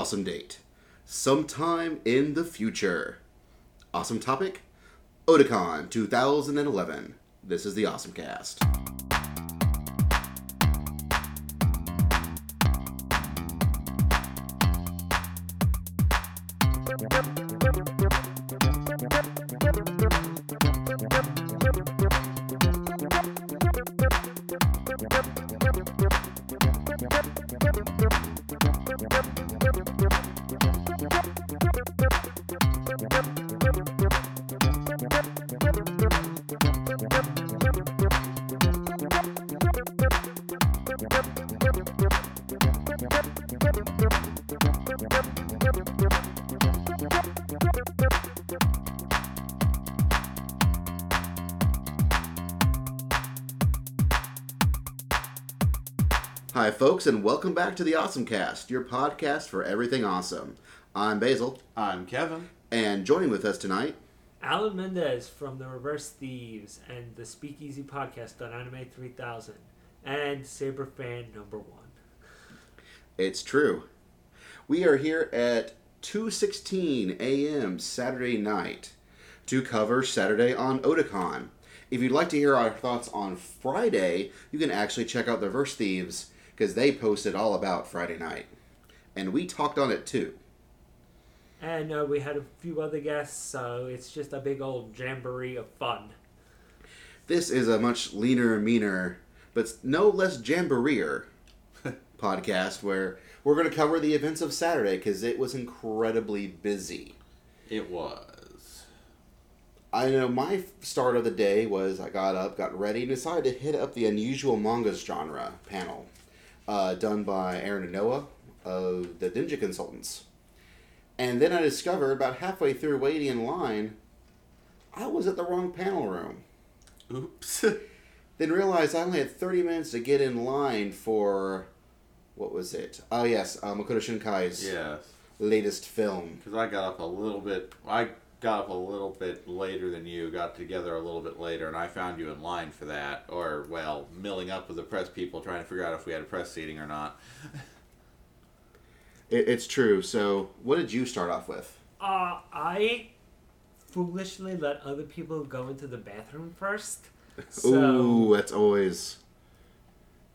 awesome date. Sometime in the future. Awesome topic? Otakon 2011. This is the OSMcast. Folks, and welcome back to the OSMcast, your podcast for everything awesome. I'm Basil, I'm Kevin. and joining with us tonight, Alan Mendez from the Reverse Thieves and the Speakeasy podcast on Anime 3000 and Saber fan number one. it's true. We are here at 2:16 a.m. Saturday night to cover Saturday on Otakon. If you'd like to hear our thoughts on Friday, you can actually check out the Verse Thieves because they posted all about Friday night, and we talked on it too. And uh, we had a few other guests, so it's just a big old jamboree of fun. This is a much leaner, meaner, but no less jamboreer podcast where we're going to cover the events of Saturday because it was incredibly busy. It was. I know my start of the day was I got up, got ready, and decided to hit up the unusual mangas genre panel uh, done by Aaron and Noah of the Ninja Consultants. And then I discovered about halfway through waiting in line, I was at the wrong panel room. Oops. Then realized I only had 30 minutes to get in line for, what was it? Oh, yes, uh, Makoto Shinkai's yes. latest film. Because I got up a little bit. I got up a little bit later than you. Got together a little bit later, and I found you in line for that. Or well, milling up with the press people, trying to figure out if we had a press seating or not. It, it's true. So, what did you start off with? Uh, I foolishly let other people go into the bathroom first. So, Ooh, that's always.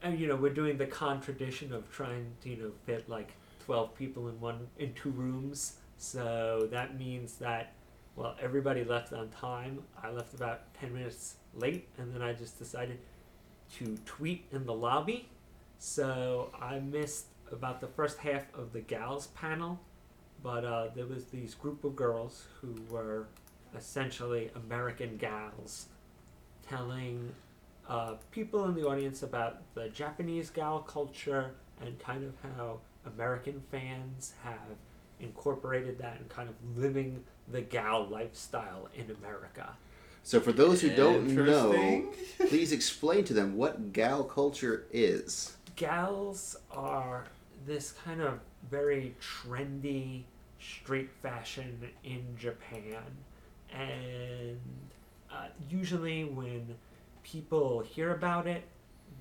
and you know, we're doing the con tradition of trying to, you know, fit like 12 people in one, in two rooms. So that means that, well, everybody left on time. I left about 10 minutes late, and then I just decided to tweet in the lobby. So I missed about the first half of the gals panel, but uh, there was these group of girls who were essentially American gals telling uh, people in the audience about the Japanese gal culture and kind of how American fans have incorporated that and kind of living the gal lifestyle in America. So, for those who don't know, please explain to them what gal culture is. Gals are this kind of very trendy street fashion in Japan, and uh, usually when people hear about it,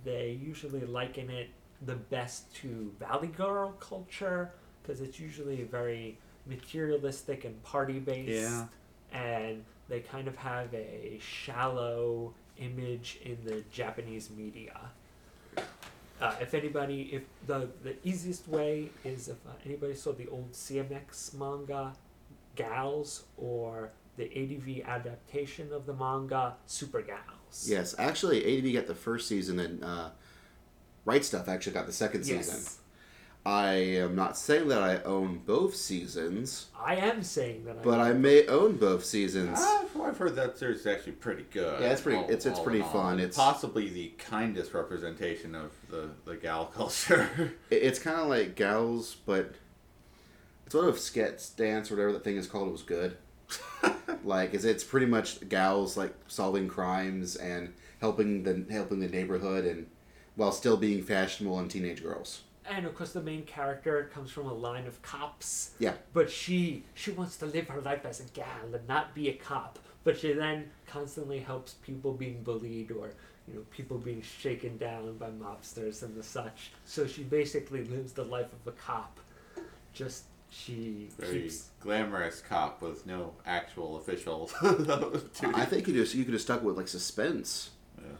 they usually liken it the best to Valley Girl culture because it's usually very materialistic and party based, Yeah. and they kind of have a shallow image in the Japanese media. Uh, if anybody, if the the easiest way is if uh, anybody saw the old CMX manga, Gals, or the ADV adaptation of the manga, Super Gals. Yes, actually, ADV got the first season, and uh, Right Stuf actually got the second Yes. season. I am not saying that I own both seasons, I am saying that. but I I may own both seasons. Ah, I've, I've heard that series is actually pretty good. Yeah, it's pretty- all- it's- it's all pretty in all. fun. It's- possibly the kindest representation of the, the gal culture. It- It's kind of like gals, but it's what of Sket Dance or whatever that thing is called it was good. like, is it's pretty much gals like solving crimes and helping the helping the neighborhood and while still being fashionable and teenage girls. And of course the main character comes from a line of cops. Yeah. But she she wants to live her life as a gal and not be a cop. But she then constantly helps people being bullied or you know people being shaken down by mobsters and the such. So she basically lives the life of a cop, just she Very keeps. glamorous cop with no actual official. I think you just you could have stuck with like suspense. Yeah.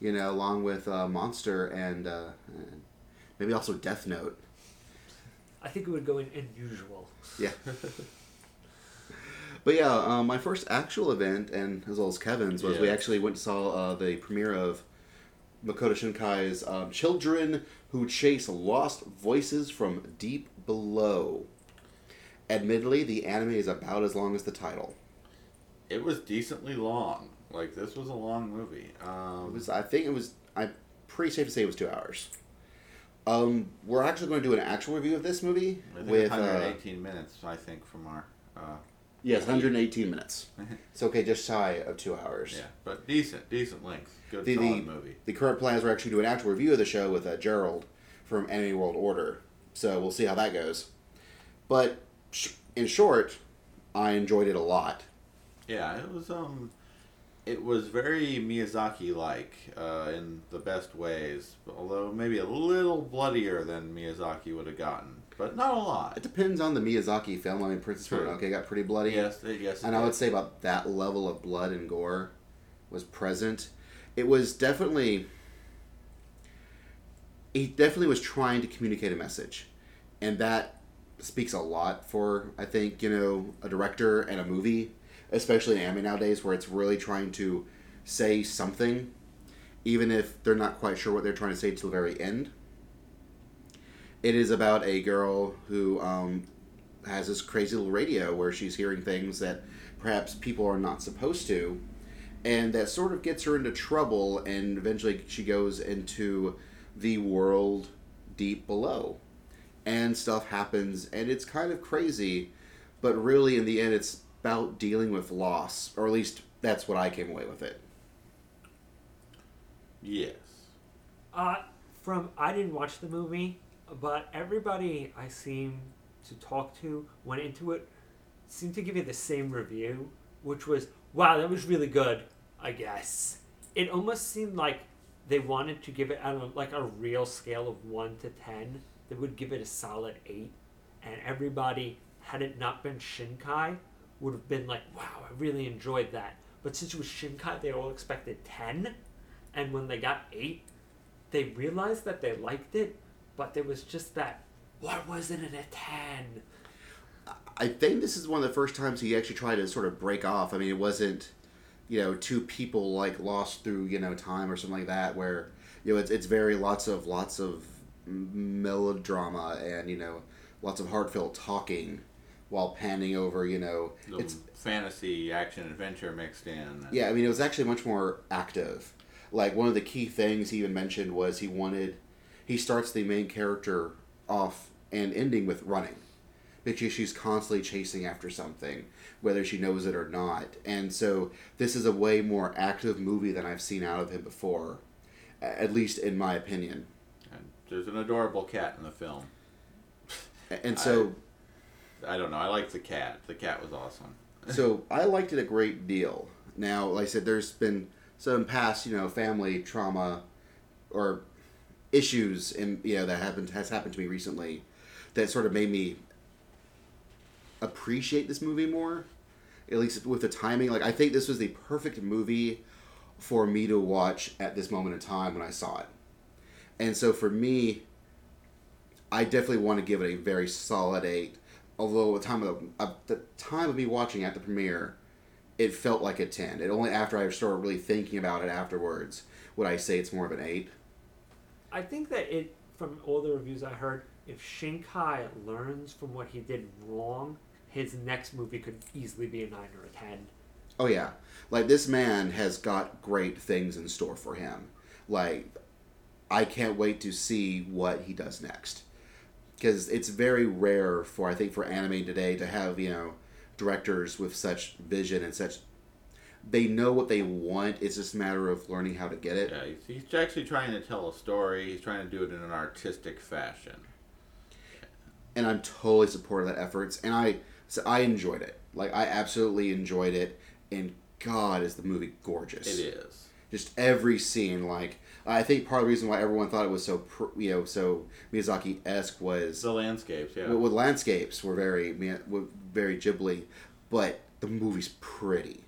You know, along with uh, Monster and, uh, and maybe also Death Note. I think it would go in unusual. Yeah. but yeah, um, my first actual event, and as well as Kevin's, was we actually went and saw uh, the premiere of Makoto Shinkai's um, Children Who Chase Lost Voices from Deep Below. Admittedly, the anime is about as long as the title. It was decently long. Like this was a long movie. Um, It was, I think it was, I'm pretty safe to say it was two hours. Um, we're actually going to do an actual review of this movie with uh, 118 minutes. I think from our. Uh, yes, 118 minutes. It's okay, just shy of two hours. yeah, but decent, decent length. Good The- solid the- movie. The current plans are actually to do an actual review of the show with uh, Gerald from Anime World Order. So we'll see how that goes. But sh- in short, I enjoyed it a lot. Yeah, it was um, it was very Miyazaki like uh, in the best ways. Although maybe a little bloodier than Miyazaki would have gotten, but not a lot. It depends on the Miyazaki film. I mean, Princess True. Mononoke got pretty bloody. Yes, yes. it And I would say about that level of blood and gore was present. It was definitely. He definitely was trying to communicate a message. And that speaks a lot for, I think, you know, a director and a movie, especially in anime nowadays, where it's really trying to say something, even if they're not quite sure what they're trying to say to the very end. It is about a girl who um, has this crazy little radio where she's hearing things that perhaps people are not supposed to, and that sort of gets her into trouble, and eventually she goes into the world deep below. And stuff happens, and it's kind of crazy, but really, in the end, it's about dealing with loss, or at least that's what I came away with it. yes. Uh, from I didn't watch the movie, but everybody I seem to talk to went into it seemed to give it the same review, which was wow, that was really good. I guess it almost seemed like they wanted to give it on a, like a real scale of one to ten. They would give it a solid eight, and everybody had it not been Shinkai would have been like, wow, I really enjoyed that. But since it was Shinkai, they all expected ten, and when they got eight, they realized that they liked it, but there was just that why wasn't it a 10 I think this is one of the first times he actually tried to sort of break off. I mean, it wasn't, you know, two people like lost through you know time or something like that. Where you know it's it's very lots of lots of melodrama and you know lots of heartfelt talking while panning over you know Little it's fantasy action adventure mixed in. yeah. I mean, it was actually much more active. Like one of the key things he even mentioned was he wanted he starts the main character off and ending with running because she's constantly chasing after something, whether she knows it or not. And so this is a way more active movie than I've seen out of him before, at least in my opinion. And there's an adorable cat in the film. And so, I don't know. I liked the cat. The cat was awesome. so I liked it a great deal. Now, like I said, there's been some past, you know, family trauma or issues in you know that happened has happened to me recently that sort of made me appreciate this movie more at least with the timing like i think this was the perfect movie for me to watch at this moment in time when i saw it and so for me i definitely want to give it a very solid eight although at the time of the, at the time of me watching at the premiere it felt like a 10 it only after i started really thinking about it afterwards would i say it's more of an 8 I think that it, from all the reviews I heard, if Shinkai learns from what he did wrong, his next movie could easily be a 9 or a 10. Oh yeah, like this man has got great things in store for him. Like, I can't wait to see what he does next, because it's very rare for I think for anime today to have you know directors with such vision and such. They know what they want. It's just a matter of learning how to get it. Yeah, he's, he's actually trying to tell a story. He's trying to do it in an artistic fashion. and I'm totally supportive of that efforts. And I, so I enjoyed it. Like I absolutely enjoyed it. And God, is the movie gorgeous! It is. just every scene like I think part of the reason why everyone thought it was so you know so Miyazaki esque was The landscapes, yeah. with, with landscapes were very Mi- were very Ghibli, but the movie's pretty.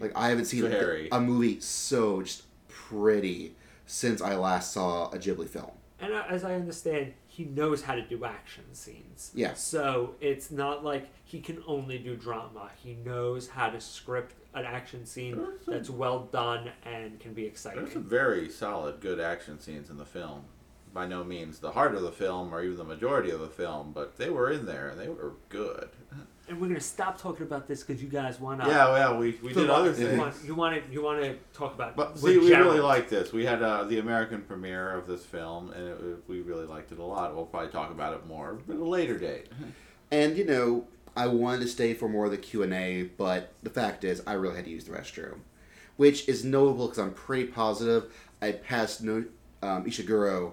Like I haven't seen Very. a, a movie so just pretty since I last saw a Ghibli film. And as I understand, he knows how to do action scenes. Yeah. So it's not like he can only do drama. He knows how to script an action scene that's well done and can be exciting. There's some very solid, good action scenes in the film. By no means the heart of the film or even the majority of the film, but they were in there and they were good. And we're gonna stop talking about this because you guys want to. Yeah, well, we, we did other things. you want to you want to talk about. But see, we really Gerald. liked this. We had uh, the American premiere of this film, and it, we really liked it a lot. We'll probably talk about it more at a later date. And you know, I wanted to stay for more of the Q and A, but the fact is, I really had to use the restroom, which is notable because I'm pretty positive I passed no um, Ishiguro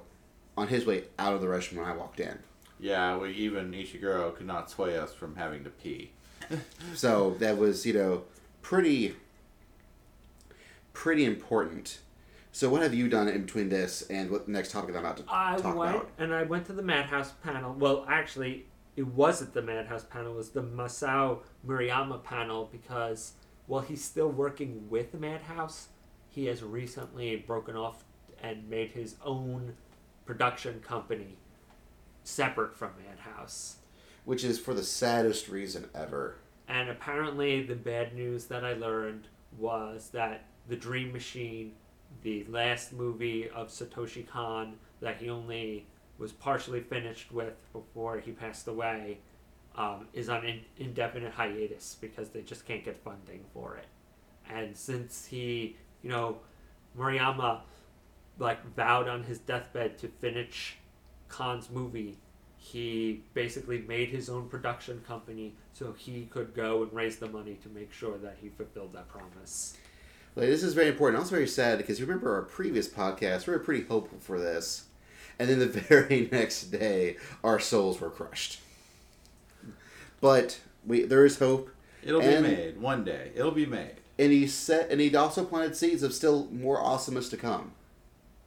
on his way out of the restroom when I walked in. Yeah, we even Ishiguro could not sway us from having to pee. So that was, you know, pretty pretty important. So what have you done in between this and what the next topic I'm about to I talk went about? and I went to the Madhouse panel. Well, actually, it wasn't the Madhouse panel. It was the Masao Maruyama panel because while he's still working with the Madhouse, he has recently broken off and made his own production company separate from Madhouse. Which is for the saddest reason ever. And apparently, the bad news that I learned was that The Dream Machine, the last movie of Satoshi Kon that he only was partially finished with before he passed away, um, is on in- indefinite hiatus because they just can't get funding for it. And since he, you know, Maruyama, like vowed on his deathbed to finish Kon's movie, he basically made his own production company so he could go and raise the money to make sure that he fulfilled that promise. Like, this is very important. Also very sad because you remember our previous podcast, we were pretty hopeful for this. And then the very next day, our souls were crushed. But we there is hope. It'll And- be made one day. It'll be made. And he set and he also planted seeds of still more awesomeness to come.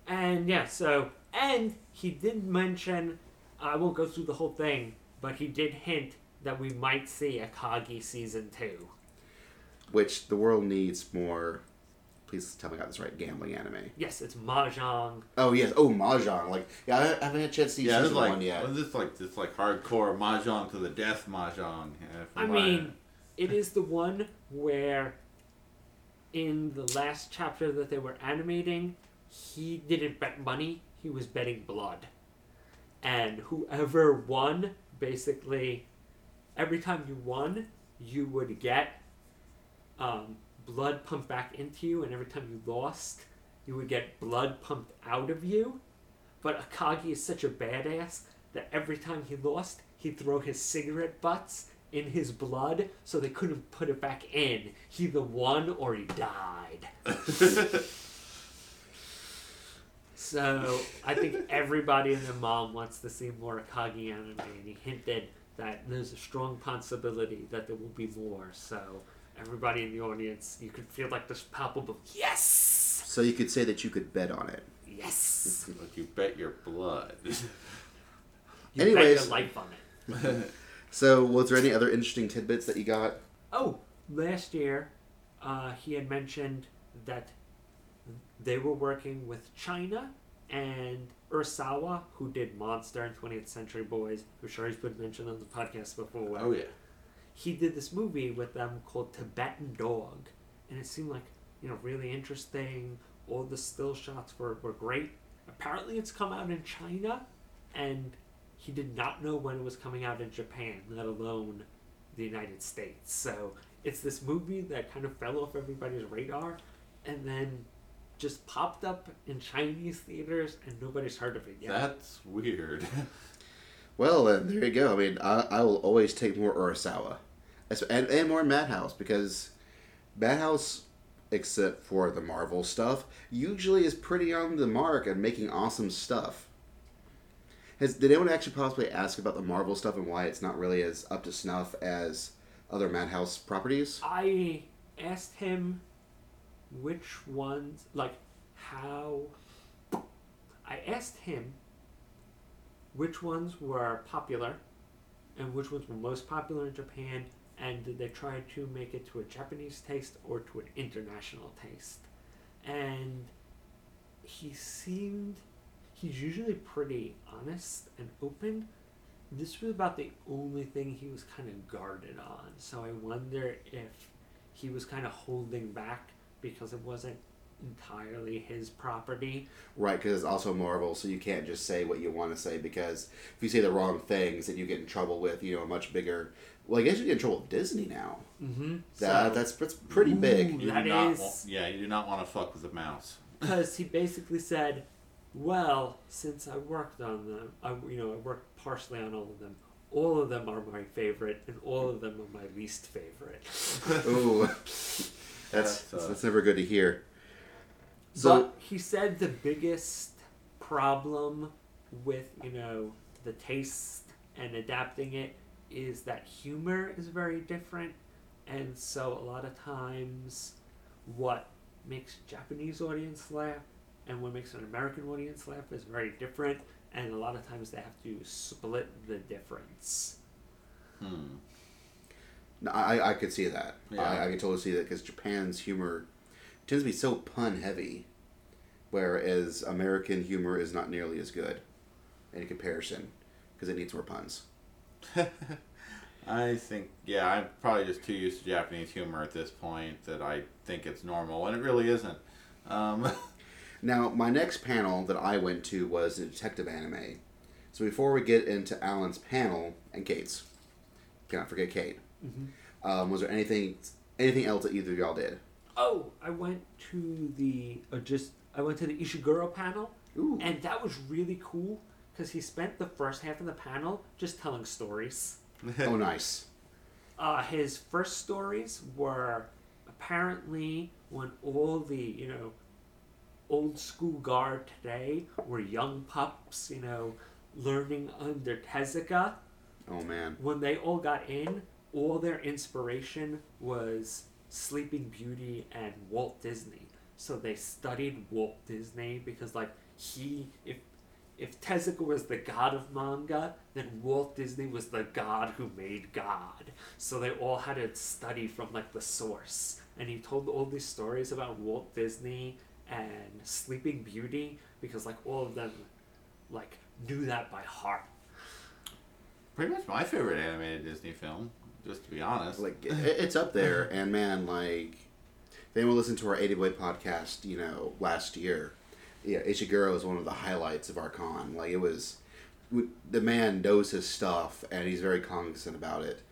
And yeah, so and he did mention I won't go through the whole thing, but he did hint that we might see a Kagi season two. Which the world needs more please tell me I got this right, gambling anime. Yes, it's Mahjong. Oh yes, oh Mahjong. Like yeah, I haven't had a chance to see Yeah, this is season like one yet. this is like this like hardcore mahjong to the death mahjong. yeah, I what mean, it is the one where in the last chapter that they were animating, he didn't bet money, he was betting blood. And whoever won, basically, every time you won, you would get um, blood pumped back into you, and every time you lost, you would get blood pumped out of you. But Akagi is such a badass that every time he lost, he'd throw his cigarette butts in his blood so they couldn't put it back in. He either won or he died. So I think everybody and their mom wants to see more Akagi anime, and he hinted that there's a strong possibility that there will be more. So everybody in the audience, you could feel like this palpable yes, So you could say that you could bet on it. yes. Like you bet your blood. You bet Anyways. your life on it. So was there any other interesting tidbits that you got? Oh, last year, uh, he had mentioned that they were working with China and Urasawa, who did Monster and 20th Century Boys. I'm sure he's been mentioned on the podcast before. oh yeah. He did this movie with them called Tibetan Dog, and it seemed like you know really interesting. All the still shots were, were great. Apparently, it's come out in China, and he did not know when it was coming out in Japan, let alone the United States. So it's this movie that kind of fell off everybody's radar, and then just popped up in Chinese theaters, and nobody's heard of it yet. That's weird. Well, then there you go. I mean, I, I will always take more Urasawa, and and more Madhouse because Madhouse, except for the Marvel stuff, usually is pretty on the mark and making awesome stuff. Has did anyone actually possibly ask about the Marvel stuff and why it's not really as up to snuff as other Madhouse properties? I asked him which ones, like how I asked him which ones were popular and which ones were most popular in Japan, and did they try to make it to a Japanese taste or to an international taste? And he seemed he's usually pretty honest and open. This was about the only thing he was kind of guarded on. So I wonder if he was kind of holding back because it wasn't entirely his property. Right, because it's also Marvel, so you can't just say what you want to say because if you say the wrong things, then you get in trouble with you know a much bigger. Well, I guess you get in trouble with Disney now. Mm-hmm. That that's that's pretty big. You That do not is- wa- yeah, you do not want to fuck with the mouse. because he basically said, "Well, since I worked on them, I you know I worked partially on all of them. All of them are my favorite, and all of them are my least favorite." Ooh, that's That's, uh, that's never good to hear. So but he said the biggest problem with you know the taste and adapting it is that humor is very different, and so a lot of times, what makes Japanese audience laugh and what makes an American audience laugh is very different, and a lot of times they have to split the difference. Hmm. I, I could see that. Yeah. I, I could totally see that because Japan's humor tends to be so pun heavy, whereas American humor is not nearly as good in comparison because it needs more puns. I think, yeah, I'm probably just too used to Japanese humor at this point that I think it's normal, and it really isn't. Um, Now, my next panel that I went to was a detective anime. So before we get into Alan's panel and Kate's, cannot forget Kate. Mm-hmm. Um, was there anything anything else that either of y'all did? Oh, I went to the uh, just I went to the Ishiguro panel. Ooh, And that was really cool because he spent the first half of the panel just telling stories. oh nice. Uh, his first stories were apparently when all the, you know, old school guard today were young pups, you know, learning under Tezuka. Oh man. When they all got in, all their inspiration was Sleeping Beauty and Walt Disney. So they studied Walt Disney because, like, he, if if Tezuka was the god of manga, then Walt Disney was the god who made God. So they all had to study from like the source. And he told all these stories about Walt Disney and Sleeping Beauty because like all of them like knew that by heart. Pretty much my favorite animated Disney film, just to be honest. Like it, it's up there, and man, like if anyone listened to our 80 Boy podcast, you know, last year, yeah, Ishiguro is one of the highlights of our con. Like it was, w- the man knows his stuff, and he's very cognizant about it,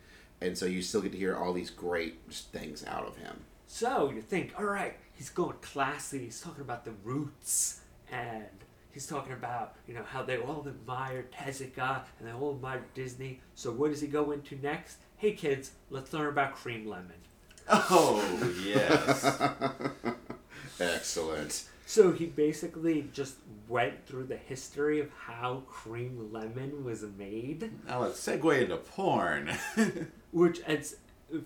and so you still get to hear all these great things out of him. So you think, all right, he's going classy. He's talking about the roots, and he's talking about you know how they all admire Tezuka and they all admire Disney. So what does he go into next? Hey kids, let's learn about cream lemon. oh, yes. Excellent. So he basically just went through the history of how cream lemon was made, now let's segue into porn. which it's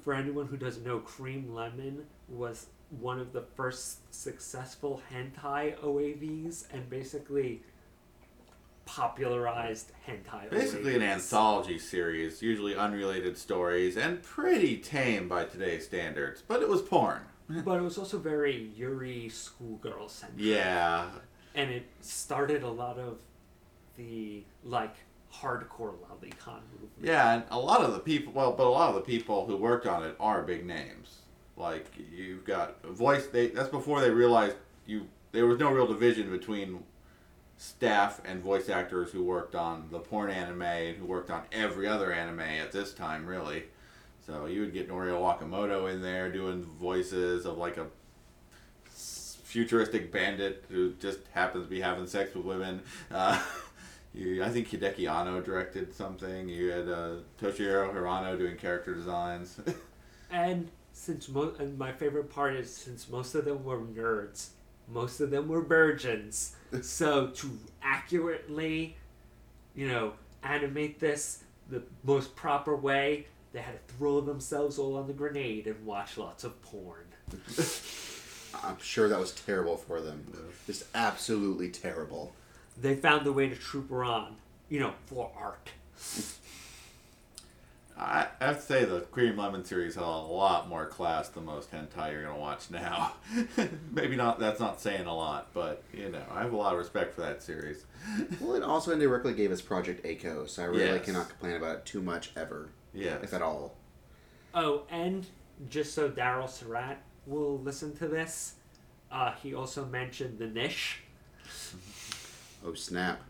for anyone who doesn't know, cream lemon was one of the first successful hentai OAVs and basically popularized hentai. Basically, an anthology series, usually unrelated stories, and pretty tame by today's standards. But it was porn. But it was also very Yuri schoolgirl centric. Yeah. And it started a lot of the like hardcore lolicon movement. Yeah, and a lot of the people, well, but a lot of the people who worked on it are big names. Like you've got voice. They that's before they realized you. There was no real division between staff and voice actors who worked on the porn anime and who worked on every other anime at this time, really. So you would get Norio Wakamoto in there doing voices of like a futuristic bandit who just happens to be having sex with women. Uh, you, I think Hideaki Anno directed something. You had uh, Toshihiro Hirano doing character designs. And since mo- and my favorite part is since most of them were nerds, most of them were virgins. So to accurately, you know, animate this the most proper way, they had to throw themselves all on the grenade and watch lots of porn. I'm sure that was terrible for them. Just absolutely terrible. they found the way to troop her on, you know, for art. I I have to say the cream lemon series had a lot more class than most hentai you're gonna watch now. Maybe not. That's not saying a lot, but you know, I have a lot of respect for that series. Well, it also indirectly gave us Project A-ko, so I really Yes. cannot complain about it too much ever, Yeah. if at all. Oh, and just so Daryl Surat will listen to this, uh, he also mentioned the Nish. Oh snap!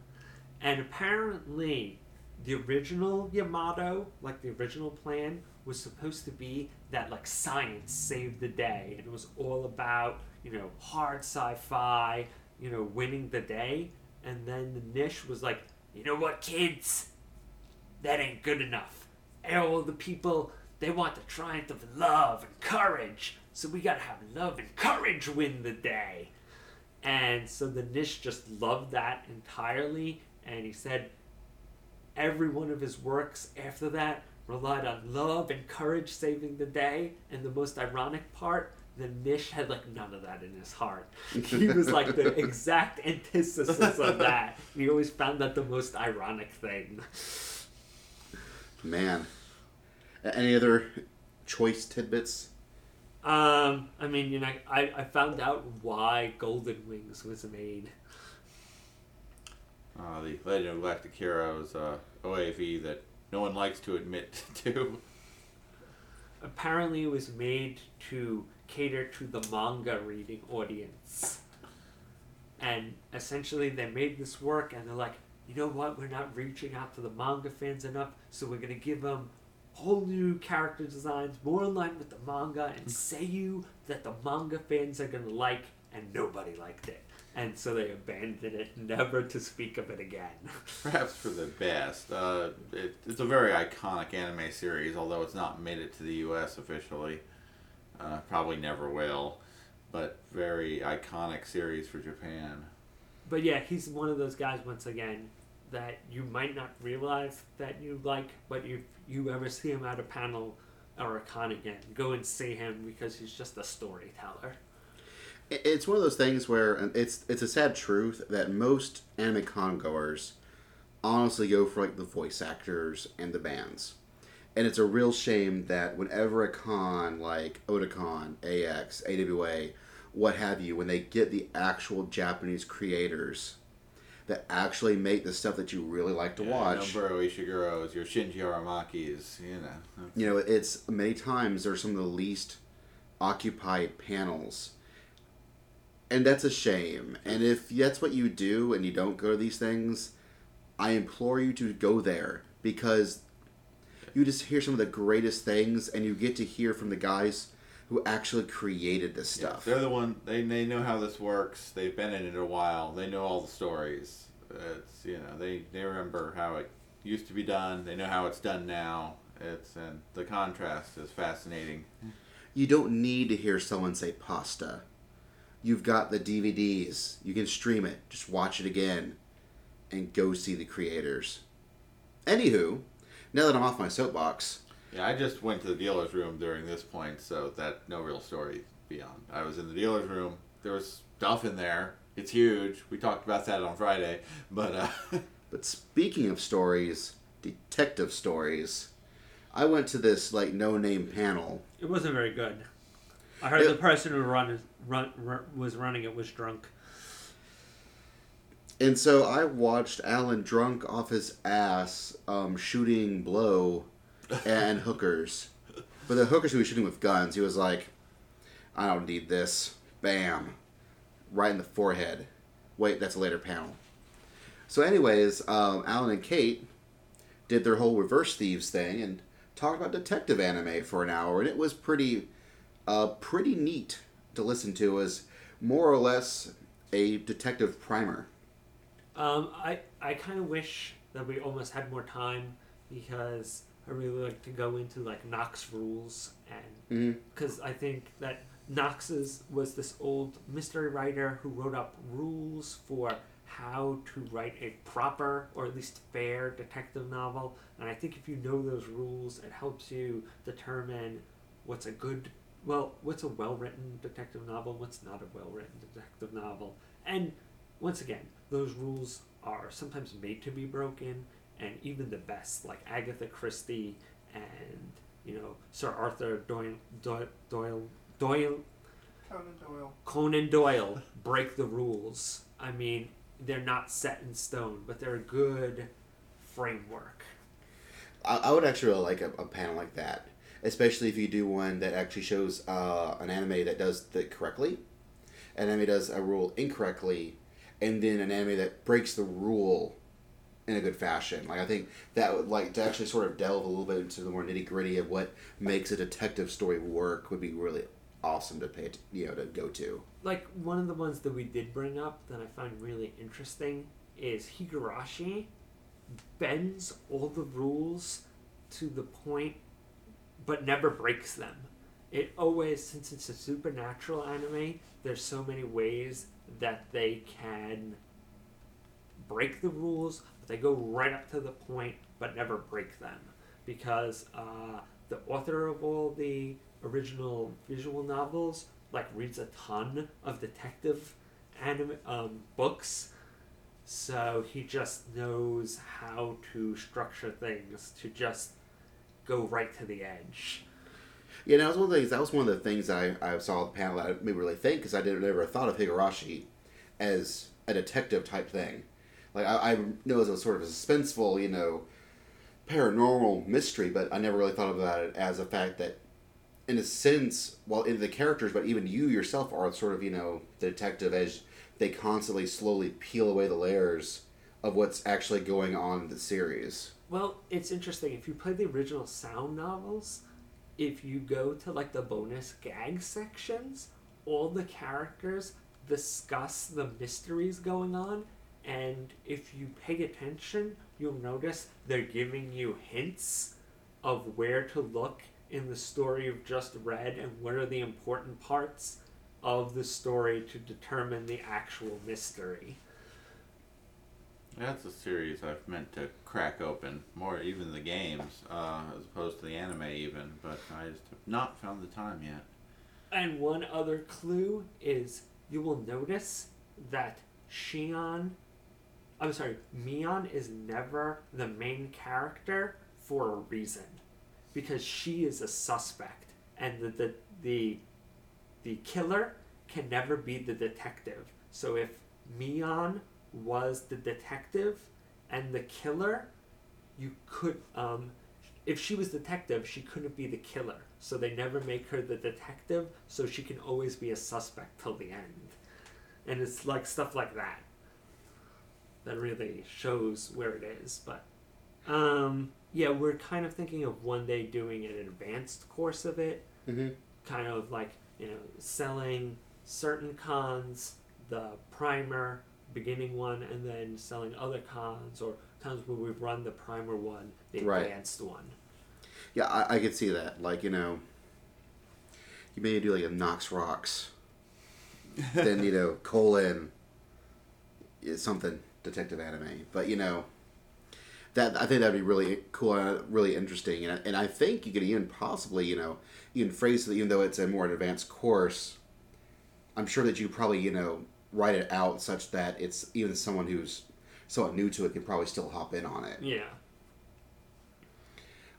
And apparently, the original Yamato, like the original plan, was supposed to be that like science saved the day, and it was all about you know hard sci-fi, you know winning the day. And then the Nish was like, you know what, kids, that ain't good enough. All the people they want the triumph of love and courage, so we gotta have love and courage win the day. And so the Nish just loved that entirely, and he said every one of his works after that relied on love and courage saving the day. And the most ironic part, the Nish had like none of that in his heart. He was like the exact antithesis of that. He always found that the most ironic thing. Man, any other choice tidbits? Um, I mean, you know, I, I found out why Golden Wings was made. Uh, the Legend of Galactic Heroes uh, OAV that no one likes to admit to. apparently it was made to cater to the manga reading audience. And essentially they made this work and they're like, you know what, we're not reaching out to the manga fans enough, so we're going to give them whole new character designs more in line with the manga and say you that the manga fans are going to like and nobody liked it. And so they abandoned it, never to speak of it again. Perhaps for the best. Uh, it, it's a very iconic anime series, although it's not made it to the U.S. officially. Uh, probably never will, but very iconic series for Japan. But yeah, he's one of those guys once again that you might not realize that you like, but if you ever see him at a panel or a con again, go and see him because he's just a storyteller. It's one of those things where um, it's it's a sad truth that most anime con goers honestly go for like the voice actors and the bands. And it's a real shame that whenever a con like Otakon, AX, AWA, what have you, when they get the actual Japanese creators that actually make the stuff that you really like to watch. Noboru Ishiguro's, your Shinji Aramaki's, you know. you know, it's many times they're some of the least occupied panels. And that's a shame. And if that's what you do and you don't go to these things, I implore you to go there because you just hear some of the greatest things and you get to hear from the guys who actually created this Yeah, stuff. they're the one. They they know how this works. They've been in it a while. They know all the stories. It's you know they they remember how it used to be done. They know how it's done now. It's and the contrast is fascinating. You don't need to hear someone say pasta. You've got the DVDs. You can stream it. Just watch it again and go see the creators. Anywho, now that I'm off my soapbox, Yeah, I just went to the dealer's room during this point, so that no real story beyond. I was in the dealer's room. There was stuff in there. It's huge. We talked about that on Friday, but uh, but speaking of stories, detective stories, I went to this like no name panel. It wasn't very good. I heard It- the person who run, run, run was running it was drunk. And so I watched Alan drunk off his ass um, shooting blow and hookers. But the hookers he was shooting with guns, he was like, I don't need this. Bam. Right in the forehead. Wait, that's a later panel. So, anyways, um, Alan and Kate did their whole reverse thieves thing and talked about detective anime for an hour, and it was pretty, uh, pretty neat to listen to. is more or less a detective primer. Um, I, I kind of wish that we almost had more time because I really like to go into like Knox rules and because I think that Knox's was this old mystery writer who wrote up rules for how to write a proper or at least fair detective novel. And I think if you know those rules, it helps you determine what's a good, well, what's a well written detective novel, what's not a well written detective novel. And once again, those rules are sometimes made to be broken, and even the best, like Agatha Christie and you know Sir Arthur Doyle Doyle Doyle, Doyle Conan Doyle. Conan Doyle break the rules. I mean, they're not set in stone, but they're a good framework. I, I would actually really like a, a panel like that, especially if you do one that actually shows uh, an anime that does it correctly, an anime does a rule incorrectly, and then an anime that breaks the rule in a good fashion. Like I think that would like to actually sort of delve a little bit into the more nitty gritty of what makes a detective story work would be really awesome to pay t- you know to go to. Like one of the ones that we did bring up that I find really interesting is Higurashi bends all the rules to the point but never breaks them. It always since it's a supernatural anime, there's so many ways that they can break the rules, but they go right up to the point but never break them. Because uh, the author of all the original visual novels like reads a ton of detective anime um, books so he just knows how to structure things to just go right to the edge Yeah, that was one of the things. That was one of the things I, I saw the panel that made me really think because I didn't never thought of Higurashi as a detective type thing. Like I, I know as a sort of a suspenseful, you know, paranormal mystery, but I never really thought about it as a fact that, in a sense, well, in the characters, but even you yourself are sort of you know the detective as they constantly slowly peel away the layers of what's actually going on in the series. Well, it's interesting. If you play the original sound novels, if you go to like the bonus gag sections, all the characters discuss the mysteries going on, and if you pay attention, you'll notice they're giving you hints of where to look in the story you've just read and what are the important parts of the story to determine the actual mystery. That's a series I've meant to crack open more, even the games, uh, as opposed to the anime, even. But I just have not found the time yet. And one other clue is you will notice that Shion, I'm sorry, Mion is never the main character for a reason, because she is a suspect, and the the the, the killer can never be the detective. So if Mion was the detective and the killer, you could um, if she was detective, she couldn't be the killer. So they never make her the detective, so she can always be a suspect till the end. And it's like stuff like that that really shows where it is. But um, yeah, we're kind of thinking of one day doing an advanced course of it, Mm-hmm. kind of like you know selling certain cons, the primer beginning one, and then selling other cons or times where we've run the primer one, the Right. advanced one. Yeah, I, I could see that. Like, you know, you may do like a Knox Rocks, then, you know, colon is something detective anime. But, you know, that I think that'd be really cool and uh, really interesting. And, and I think you could even possibly, you know, even phrase it, even though it's a more advanced course, I'm sure that you probably, you know, write it out such that it's even someone who's somewhat new to it can probably still hop in on it. Yeah.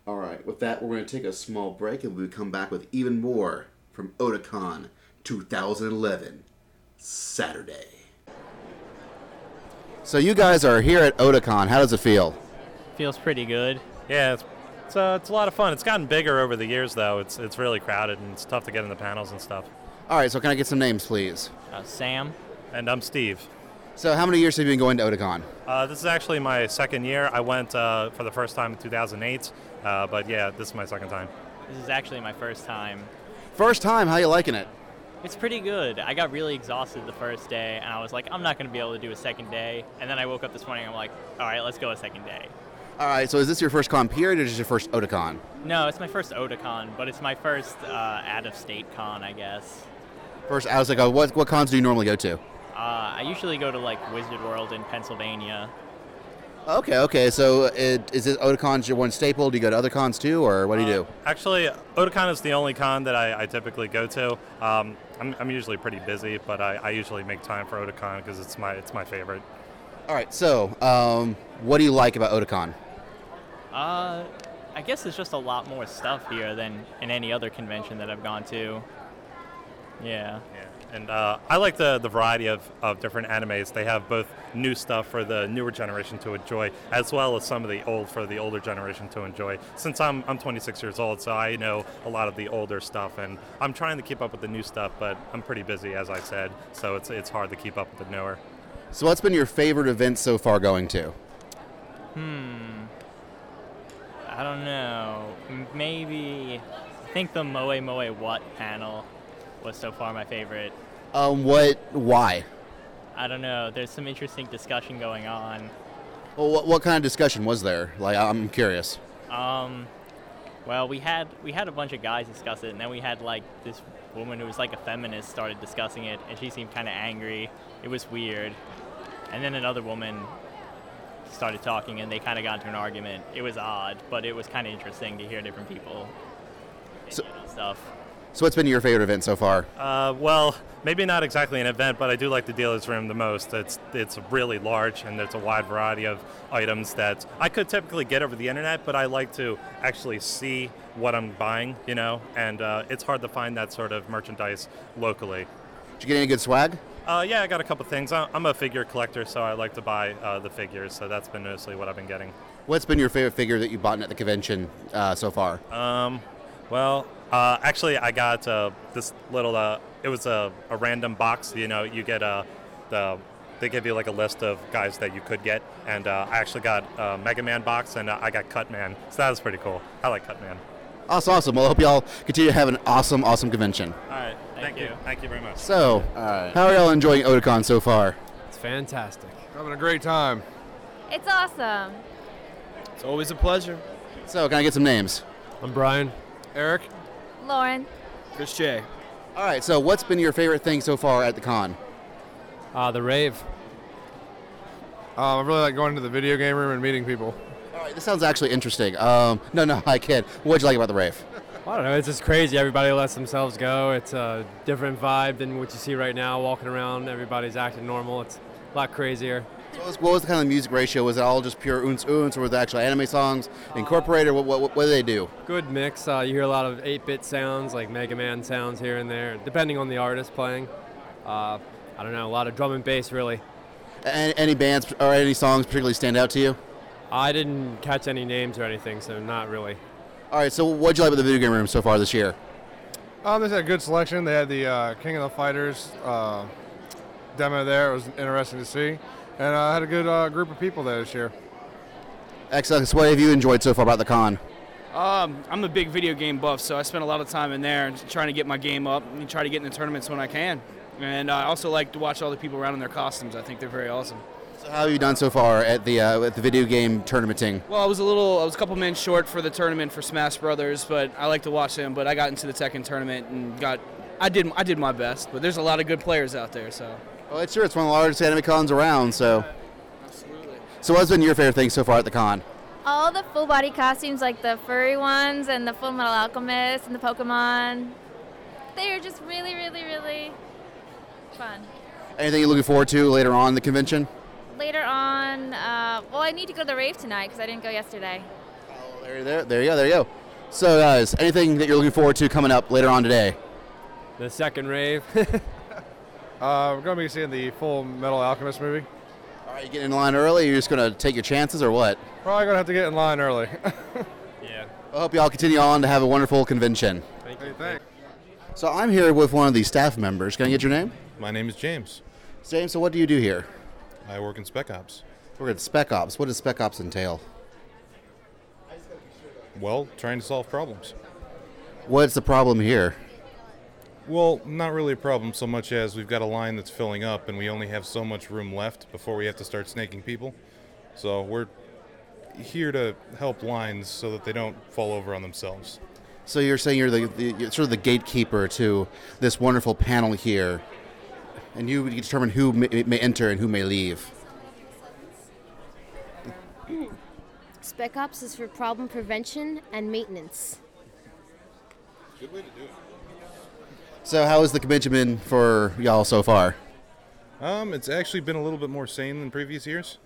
All right, with that, we're going to take a small break and we'll come back with even more from Otakon 2011, Saturday. So, you guys are here at Otakon. How does it feel? Feels pretty good. Yeah, it's it's, uh, it's a lot of fun. It's gotten bigger over the years, though. It's it's really crowded and it's tough to get in the panels and stuff. All right, so can I get some names, please? Uh, Sam, And I'm Steve. So, how many years have you been going to Otakon? Uh, this is actually my second year. I went uh, for the first time in 2008, uh, but yeah, this is my second time. this is actually my first time. First time, how you liking it? It's pretty good. I got really exhausted the first day, and I was like, I'm not going to be able to do a second day. And then I woke up this morning, and I'm like, all right, let's go a second day. All right, so is this your first con period or is this your first Otakon? No, it's my first Otakon, but it's my first uh, out-of-state con, I guess. First, I was like, oh, what, what cons do you normally go to? Uh, I usually go to like Wizard World in Pennsylvania. Okay, okay, so it, is this Otakon's your one staple? Do you go to other cons too, or what do you do? Actually, Otakon is the only con that I, I typically go to. Um, I'm, I'm usually pretty busy, but I, I usually make time for Otakon because it's my it's my favorite. All right. So, um, what do you like about Otakon? Uh, I guess there's just a lot more stuff here than in any other convention that I've gone to. Yeah. Yeah. And uh, I like the, the variety of, of different animes. They have both new stuff for the newer generation to enjoy, as well as some of the old for the older generation to enjoy. Since I'm, I'm 26 years old, so I know a lot of the older stuff, and I'm trying to keep up with the new stuff, but I'm pretty busy, as I said, so it's, it's hard to keep up with the newer. So, what's been your favorite event so far going to? Hmm. I don't know. Maybe. I think the Moe Moe What panel was so far my favorite. Um, what? Why? I don't know. There's some interesting discussion going on. Well, what, what kind of discussion was there? Like, I'm curious. Um, well, we had we had a bunch of guys discuss it, and then we had like this woman who was like a feminist started discussing it, and she seemed kind of angry. It was weird. And then another woman started talking, and they kind of got into an argument. It was odd, but it was kind of interesting to hear different people So- stuff. So, what's been your favorite event so far? Uh, well, maybe not exactly an event, but I do like the dealer's room the most. It's it's really large and there's a wide variety of items that I could typically get over the internet, but I like to actually see what I'm buying, you know. And uh, it's hard to find that sort of merchandise locally. Did you get any good swag? Uh, yeah, I got a couple things. I'm a figure collector, so I like to buy uh, the figures. So that's been mostly what I've been getting. What's been your favorite figure that you bought at the convention uh, so far? Um, well, uh, actually, I got uh, this little. Uh, it was a, a random box. You know, you get a the. They give you like a list of guys that you could get, and uh, I actually got a Mega Man box, and uh, I got Cutman. So that was pretty cool. I like Cutman. Awesome, awesome. Well, I hope y'all continue to have an awesome, awesome convention. All right, Thank you. Thank you very much. So, how are y'all enjoying Otakon so far? It's fantastic. Having a great time. It's awesome. It's always a pleasure. So, can I get some names? I'm Brian. Eric? Lauren, Chris J. All right. So, what's been your favorite thing so far at the con? Uh, the rave. Um, I really like going to the video game room and meeting people. All right. This sounds actually interesting. Um, no, no, I kid. What'd you like about the rave? I don't know. It's just crazy. Everybody lets themselves go. It's a different vibe than what you see right now. Walking around, everybody's acting normal. It's a lot crazier. So what, was, what was the kind of music ratio? Was it all just pure oons oons, or were there actual anime songs incorporated? What, what, what do they do? Good mix. Uh, you hear a lot of 8-bit sounds, like Mega Man sounds here and there, depending on the artist playing. Uh, I don't know. A lot of drum and bass, really. Any, any bands or any songs particularly stand out to you? I didn't catch any names or anything, so not really. All right. So, what'd you like about the video game room so far this year? Um, they had a good selection. They had the uh, King of the Fighters uh, demo there. It was interesting to see. And I had a good uh, group of people there this year. Excellent. So what have you enjoyed so far about the con? Um, I'm a big video game buff, so I spend a lot of time in there trying to get my game up and try to get in the tournaments when I can. And I also like to watch all the people around in their costumes. I think they're very awesome. So how have you done so far at the uh, at the video game tournamenting? Well, I was a little, I was a couple men short for the tournament for Smash Brothers, but I like to watch them. But I got into the Tekken tournament and got, I did, I did my best. But there's a lot of good players out there, so. Well, it's sure it's one of the largest anime cons around. So, Absolutely. so what's been your favorite thing so far at the con? all the full body costumes, like the furry ones and the Full Metal Alchemist and the Pokemon, they are just really, really, really fun. Anything you're looking forward to later on in the convention? Later on, uh, well, I need to go to the rave tonight because I didn't go yesterday. Oh, there, there, there you go, there you go. So, guys, anything that you're looking forward to coming up later on today? The second rave. Uh, we're going to be seeing the Full Metal Alchemist movie. All right, you getting in line early? You're just gonna take your chances, or what? Probably going to have to get in line early. yeah. I hope you all continue on to have a wonderful convention. Thank hey, you. thanks. So, I'm here with one of the staff members. Can I get your name? My name is James. James. So, what do you do here? I work in Spec Ops. We're at Spec Ops. What does Spec Ops entail? Well, trying to solve problems. What's the problem here? Well, not really a problem so much as we've got a line that's filling up and we only have so much room left before we have to start snaking people. So we're here to help lines so that they don't fall over on themselves. So you're saying you're the, the you're sort of the gatekeeper to this wonderful panel here, and you determine who may, may enter and who may leave. Spec Ops is for problem prevention and maintenance. Good way to do it. So how has the convention been for y'all so far? Um, it's actually been a little bit more sane than previous years.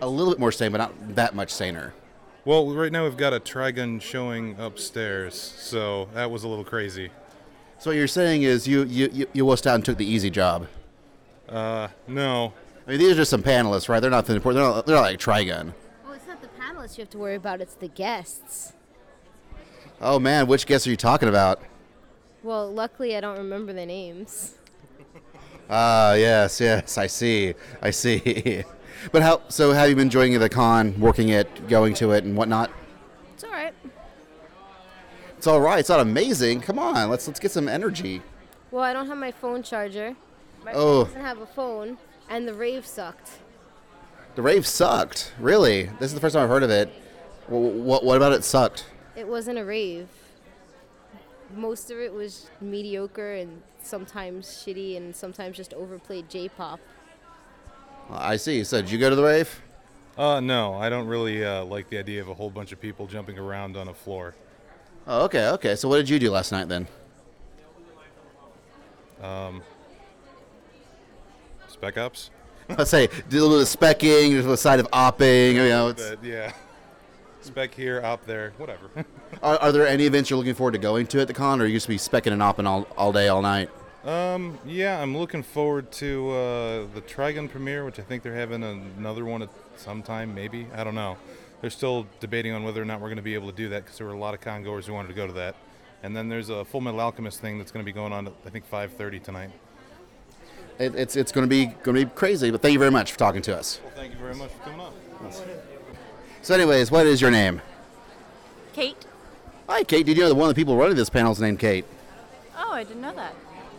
A little bit more sane, but not that much saner. Well, right now we've got a Trigun showing upstairs, so that was a little crazy. So what you're saying is you you you, you wussed out and took the easy job. Uh, no. I mean, these are just some panelists, right? They're not the important. They're not, they're not like Trigun. Well, it's not the panelists you have to worry about, it's the guests. Oh man, which guests are you talking about? Well, luckily I don't remember the names. Ah, yes, yes, I see, I see. but how? So, have you been enjoying the con, working it, going to it, and whatnot? It's all right. It's all right. It's not amazing. Come on, let's let's get some energy. Well, I don't have my phone charger. My Oh. phone doesn't have a phone, and the rave sucked. The rave sucked. Really, this is the first time I've heard of it. What what about it sucked? It wasn't a rave. Most of it was mediocre and sometimes shitty and sometimes just overplayed J-pop. I see. So, did you go to the rave? Uh, no, I don't really uh, like the idea of a whole bunch of people jumping around on a floor. Oh, okay, okay. So, what did you do last night then? Um, Spec Ops? Let's say did a little bit of specking, there's a side of opping. You know, it's, But, yeah. Spec here, op there, whatever. are, are there any events you're looking forward to going to at the con, or are you just be specking and opping all, all day, all night? Um, yeah, I'm looking forward to uh, the Trigun premiere, which I think they're having another one at some time, maybe. I don't know. They're still debating on whether or not we're going to be able to do that because there were a lot of con goers who wanted to go to that. And then there's a Full Metal Alchemist thing that's going to be going on at I think 5:30 tonight. It, it's it's going to be going to be crazy. But thank you very much for talking to us. Well, thank you very much for coming up. So, anyways, what is your name? Kate? Hi, Kate. Did you know that one of the people running this panel is named Kate? Oh, I didn't know that.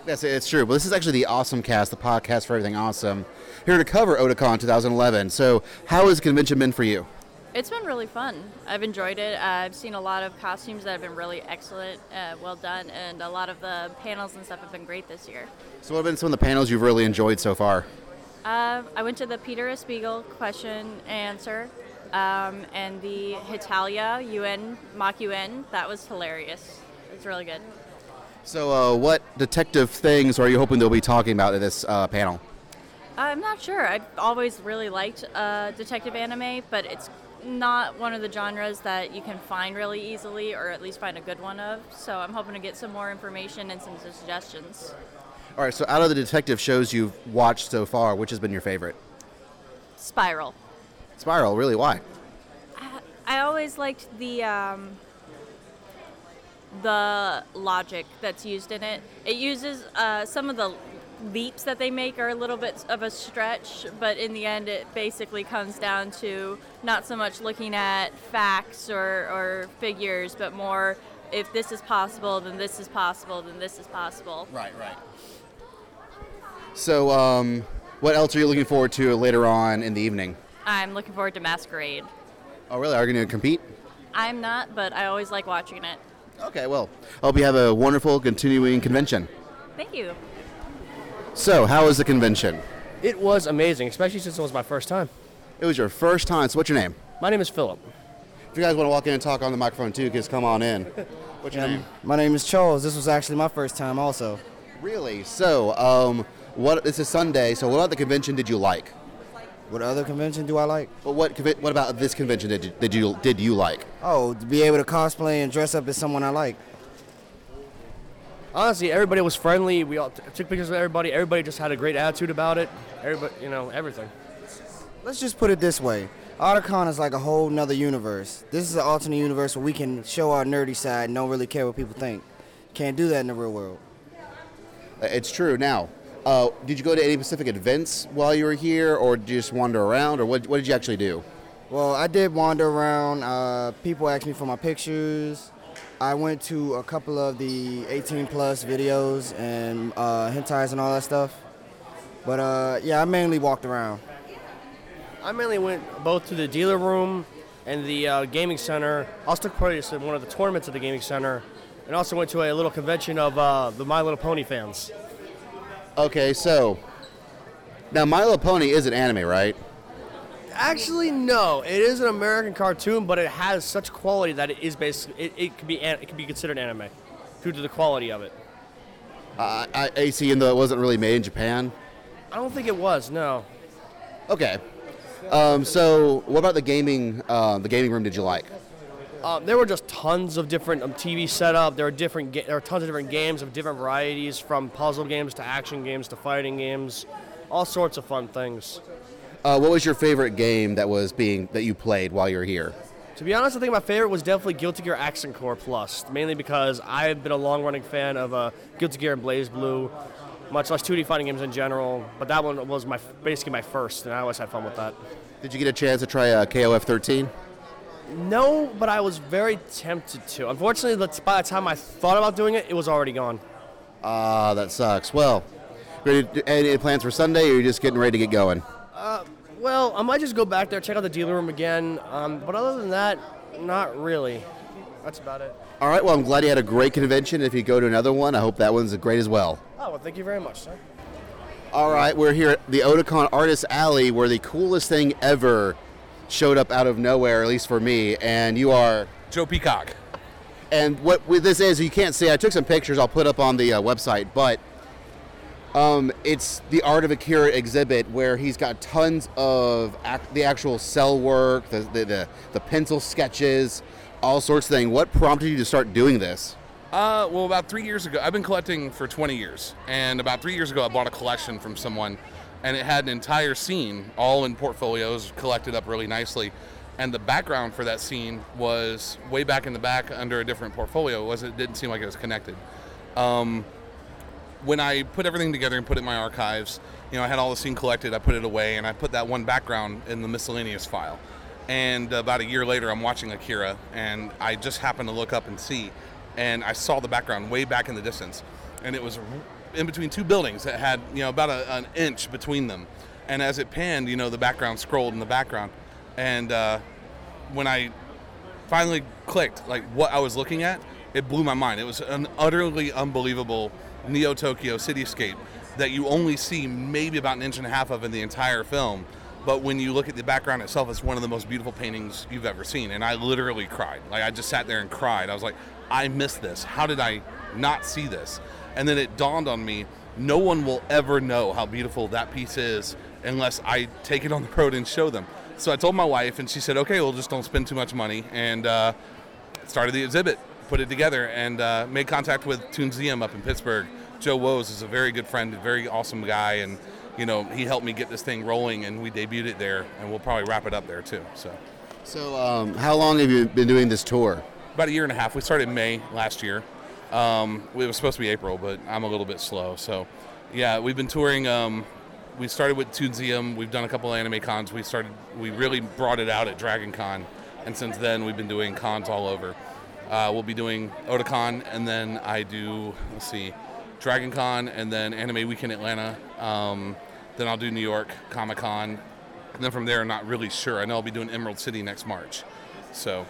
Yes, it's true. But this is actually the OSMcast, the podcast for everything awesome, here to cover Otakon 2011. So, how has the convention been for you? It's been really fun. I've enjoyed it. I've seen a lot of costumes that have been really excellent, uh, well done, and a lot of the panels and stuff have been great this year. So, what have been some of the panels you've really enjoyed so far? Uh, I went to the Peter Spiegel question answer um, and the Hetalia UN mock UN. That was hilarious. It's really good. So, uh, what detective things are you hoping they'll be talking about in this uh, panel? I'm not sure. I've always really liked uh, detective anime, but it's not one of the genres that you can find really easily, or at least find a good one of. So I'm hoping to get some more information and some suggestions. All right. So, out of the detective shows you've watched so far, which has been your favorite? Spiral. Spiral. Really? Why? I always liked the um, the logic that's used in it. It uses uh, some of the leaps that they make are a little bit of a stretch, but in the end, it basically comes down to not so much looking at facts or, or figures, but more if this is possible, then this is possible, then this is possible. Right, right. So, um, what else are you looking forward to later on in the evening? I'm looking forward to Masquerade. Oh, really? Are you going to compete? I'm not, but I always like watching it. Okay, well, I hope you have a wonderful continuing convention. Thank you. So, how was the convention? It was amazing, especially since it was my first time. It was your first time. So, what's your name? My name is Philip. If you guys want to walk in and talk on the microphone too, just come on in. What's your Yeah, name? My name is Charles. This was actually my first time also. Really? So, um, what? This is Sunday. So, what about the convention did you like? What other convention do I like? Well, what conve- what about this convention did you, did you did you like? Oh, to be able to cosplay and dress up as someone I like. Honestly, everybody was friendly. We all t- took pictures with everybody. Everybody just had a great attitude about it. Everybody, you know, everything. Let's just put it this way. Otakon is like a whole nother universe. This is an alternate universe where we can show our nerdy side and don't really care what people think. Can't do that in the real world. Uh, It's true. Now, uh, did you go to any specific events while you were here, or did you just wander around, or what? What did you actually do? Well, I did wander around. Uh, people asked me for my pictures. I went to a couple of the 18 plus videos and uh, hentais and all that stuff. But uh, yeah, I mainly walked around. I mainly went both to the dealer room and the uh, gaming center. I also took part in one of the tournaments at the gaming center, and also went to a little convention of uh, the My Little Pony fans. Okay, so now My Little Pony is an anime, right? Actually, no. It is an American cartoon, but it has such quality that it is basically it, it can be an- it can be considered anime due to the quality of it. Uh, I, see, and though it wasn't really made in Japan. I don't think it was. No. Okay. Um, so, what about the gaming? Uh, the gaming room? Did you like? Um, there were just tons of different um, TV setup. There were different. Ga- there were tons of different games of different varieties, from puzzle games to action games to fighting games, all sorts of fun things. Uh, what was your favorite game that was being that you played while you were here? To be honest, I think my favorite was definitely Guilty Gear Accent Core Plus, mainly because I've been a long-running fan of uh, Guilty Gear and BlazBlue, much less 2D fighting games in general. But that one was my basically my first, and I always had fun with that. Did you get a chance to try uh, KOF 13? No, but I was very tempted to. Unfortunately, by the time I thought about doing it, it was already gone. Ah, that sucks. Well, ready to, any plans for Sunday, or are you just getting ready to get going? Uh, well, I might just go back there, check out the dealer room again. Um, but other than that, not really. That's about it. All right. Well, I'm glad you had a great convention. If you go to another one, I hope that one's great as well. Oh, well, thank you very much, sir. All right, we're here at the Otakon Artist Alley, where the coolest thing ever showed up out of nowhere, at least for me. And you are Joe Peacock. And what this is, you can't see. I took some pictures. I'll put up on the uh, website, but um, it's the Art of Akira exhibit where he's got tons of ac- the actual cell work, the, the the the pencil sketches, all sorts of things. What prompted you to start doing this? Uh, well, about three years ago, I've been collecting for 20 years, and about three years ago, I bought a collection from someone, and it had an entire scene all in portfolios, collected up really nicely. And the background for that scene was way back in the back under a different portfolio. It wasn't? It didn't seem like it was connected. Um, when I put everything together and put it in my archives, you know, I had all the scene collected. I put it away, and I put that one background in the miscellaneous file. And about a year later, I'm watching Akira, and I just happened to look up and see, and I saw the background way back in the distance, and it was in between two buildings that had you know about a, an inch between them. And as it panned, you know, the background scrolled in the background, and uh, when I finally clicked like what I was looking at, it blew my mind. It was an utterly unbelievable Neo Tokyo cityscape that you only see maybe about an inch and a half of in the entire film. But when you look at the background itself, it's one of the most beautiful paintings you've ever seen. And I literally cried. Like I just sat there and cried. I was like, I missed this. How did I not see this? And then it dawned on me, no one will ever know how beautiful that piece is unless I take it on the road and show them. So I told my wife, and she said, "Okay, well, just don't spend too much money." And uh, started the exhibit, put it together, and uh, made contact with Toonseum up in Pittsburgh. Joe Wos is a very good friend, a very awesome guy, and you know he helped me get this thing rolling, and we debuted it there, and we'll probably wrap it up there too. So So, um, how long have you been doing this tour? about a year and a half. We started in May last year. Um, it was supposed to be April, but I'm a little bit slow. So, yeah, we've been touring. Um, we started with Toonseum. We've done a couple of anime cons. We started. We really brought it out at Dragon Con, and since then we've been doing cons all over. Uh, we'll be doing Otakon, and then I do. Let's see, Dragon Con, and then Anime Weekend Atlanta. Um, then I'll do New York Comic Con, and then from there, I'm not really sure. I know I'll be doing Emerald City next March. So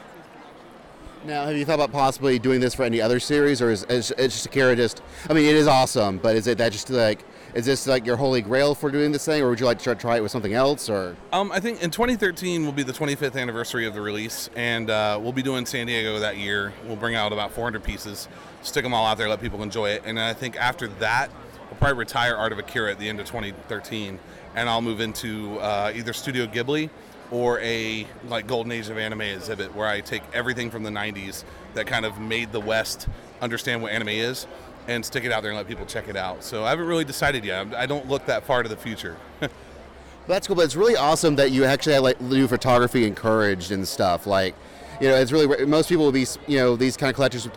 Now, have you thought about possibly doing this for any other series, or is, is just Akira just? I mean, it is awesome, but is it that just like? Is this like your holy grail for doing this thing, or would you like to try, try it with something else, or? Um, I think in 2013 will be the 25th anniversary of the release, and uh, we'll be doing San Diego that year. We'll bring out about 400 pieces, stick them all out there, let people enjoy it, and I think after that, we'll probably retire Art of Akira at the end of 2013, and I'll move into uh, either Studio Ghibli or a like Golden Age of Anime exhibit where I take everything from the 90s that kind of made the West understand what anime is. And stick it out there and let people check it out. So I haven't really decided yet. I don't look that far to the future. That's cool, but it's really awesome that you actually have, like do photography encouraged and stuff. Like, you know, it's really most people would be, you know, these kind of collectors.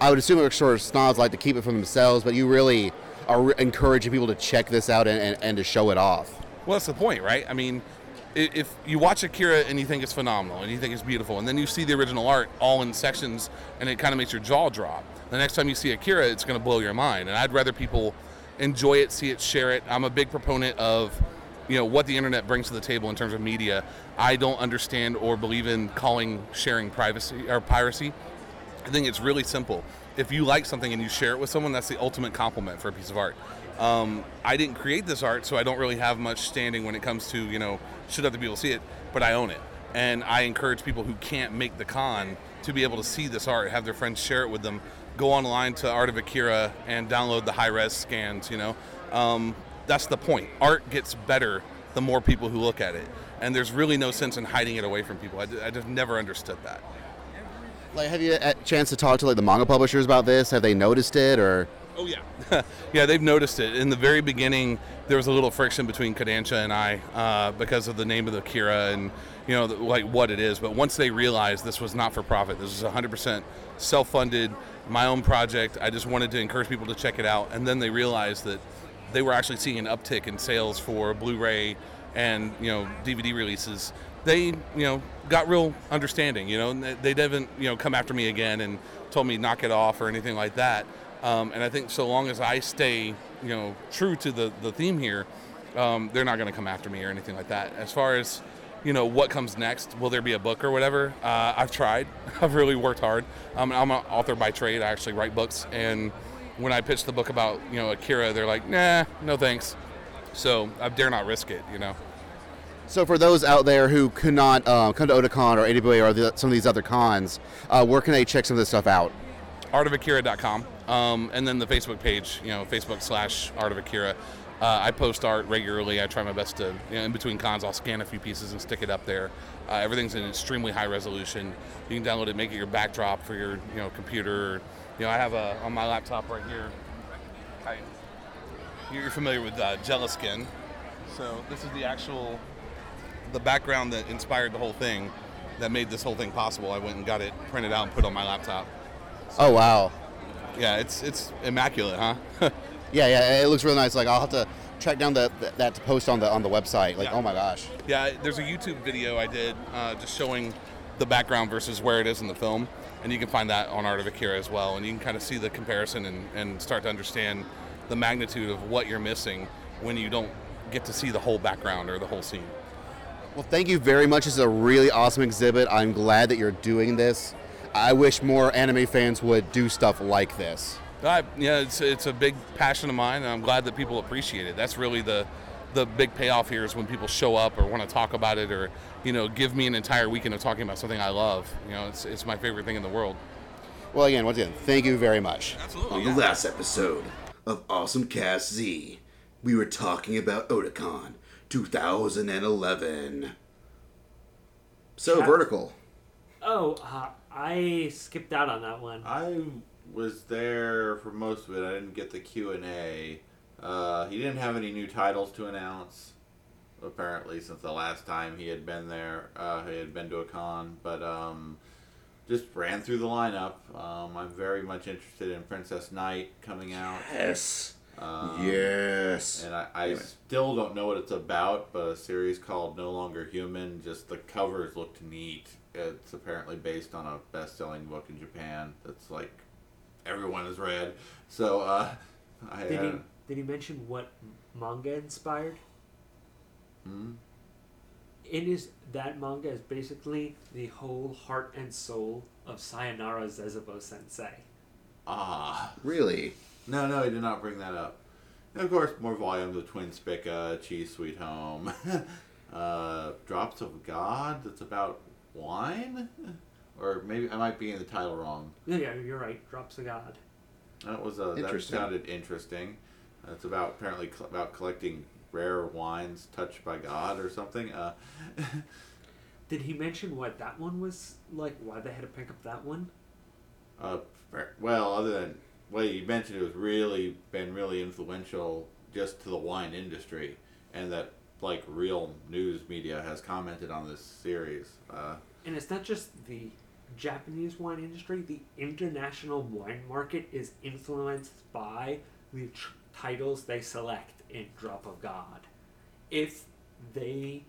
I would assume are sort of snobs like to keep it for themselves, but you really are encouraging people to check this out and, and, and to show it off. Well, that's the point, right? I mean, if you watch Akira and you think it's phenomenal and you think it's beautiful, and then you see the original art all in sections and it kind of makes your jaw drop, the next time you see Akira, it's going to blow your mind. And I'd rather people enjoy it, see it, share it. I'm a big proponent of, you know, what the internet brings to the table in terms of media. I don't understand or believe in calling sharing privacy or piracy. I think it's really simple. If you like something and you share it with someone, that's the ultimate compliment for a piece of art. Um, I didn't create this art, so I don't really have much standing when it comes to, you know, should other people see it, but I own it. And I encourage people who can't make the con to be able to see this art, have their friends share it with them, go online to Art of Akira and download the high res scans, you know. Um, that's the point. Art gets better the more people who look at it. and there's really no sense in hiding it away from people. I, I just never understood that. Like, have you had a chance to talk to like the manga publishers about this? Have they noticed it or? Oh yeah, yeah, they've noticed it. In the very beginning, there was a little friction between Kodansha and I uh, because of the name of the Kira and you know the, like what it is. But once they realized this was not for profit, this was 100% self-funded, my own project. I just wanted to encourage people to check it out, and then they realized that they were actually seeing an uptick in sales for Blu-ray and you know DVD releases. They you know got real understanding. You know, they didn't you know come after me again and told me knock it off or anything like that. Um, and I think so long as I stay, you know, true to the, the theme here, um, they're not going to come after me or anything like that. As far as, you know, what comes next, will there be a book or whatever? Uh, I've tried. I've really worked hard. Um, I'm an author by trade. I actually write books. And when I pitched the book about, you know, Akira, they're like, nah, no thanks. So I dare not risk it, you know. So for those out there who could not uh, come to Otakon or AWA or the, some of these other cons, uh, where can they check some of this stuff out? artofakira.com um, and then the facebook page you know facebook slash art of akira. Uh, i post art regularly. I try my best to you know, in between cons i'll scan a few pieces and stick it up there. Uh, everything's in extremely high resolution. You can download it make it your backdrop for your you know computer. You know i have a on my laptop right here. I, you're familiar with uh, GelaSkin. so this is the actual the background that inspired the whole thing that made this whole thing possible. I went and got it printed out and put on my laptop. Oh wow. Yeah, it's it's immaculate, huh? Yeah, yeah, it looks really nice. Like I'll have to track down the, that to post on the on the website. Like, Yeah. oh my gosh. yeah, there's a YouTube video I did uh, just showing the background versus where it is in the film, and you can find that on Art of Akira as well, and you can kind of see the comparison and, and start to understand the magnitude of what you're missing when you don't get to see the whole background or the whole scene. Well, thank you very much. It's a really awesome exhibit. I'm glad that you're doing this. I wish more anime fans would do stuff like this. I, yeah, it's it's a big passion of mine, and I'm glad that people appreciate it. That's really the the big payoff here is when people show up or want to talk about it, or you know, give me an entire weekend of talking about something I love. You know, it's it's my favorite thing in the world. Well, again, once again, thank you very much. Absolutely. On the last episode of OSMcast Z, we were talking about Otakon 2011. So, Cat- Vertical. Oh, uh, I skipped out on that one. I was there for most of it. I didn't get the Q and A. Uh, he didn't have any new titles to announce, apparently, since the last time he had been there. Uh, he had been to a con, but um, just ran through the lineup. Um, I'm very much interested in Princess Knight coming out. Yes. Um, Yes. And I, I still don't know what it's about, but a series called No Longer Human. Just the covers looked neat. It's apparently based on a best-selling book in Japan that's like everyone has read. So uh, I. Did uh, he did he mention what manga inspired? hmm? It is that manga is basically the whole heart and soul of Sayonara Zetsubou Sensei. Ah. Really? No, no, he did not bring that up. And of course, more volumes of Twin Spica, Chi's Sweet Home, uh, Drops of God. That's about wine, or maybe I might be in the title wrong. Yeah, yeah, you're right. Drops of God. That was uh, that Interesting. sounded interesting. It's about apparently cl- about collecting rare wines touched by God or something. Uh, Did he mention what that one was like? Why they had to pick up that one? uh, well, other than well, you mentioned it was really been really influential just to the wine industry, and that like real news media has commented on this series. Uh, And it's not just the Japanese wine industry, the international wine market is influenced by the tr- titles they select in Drop of God. If they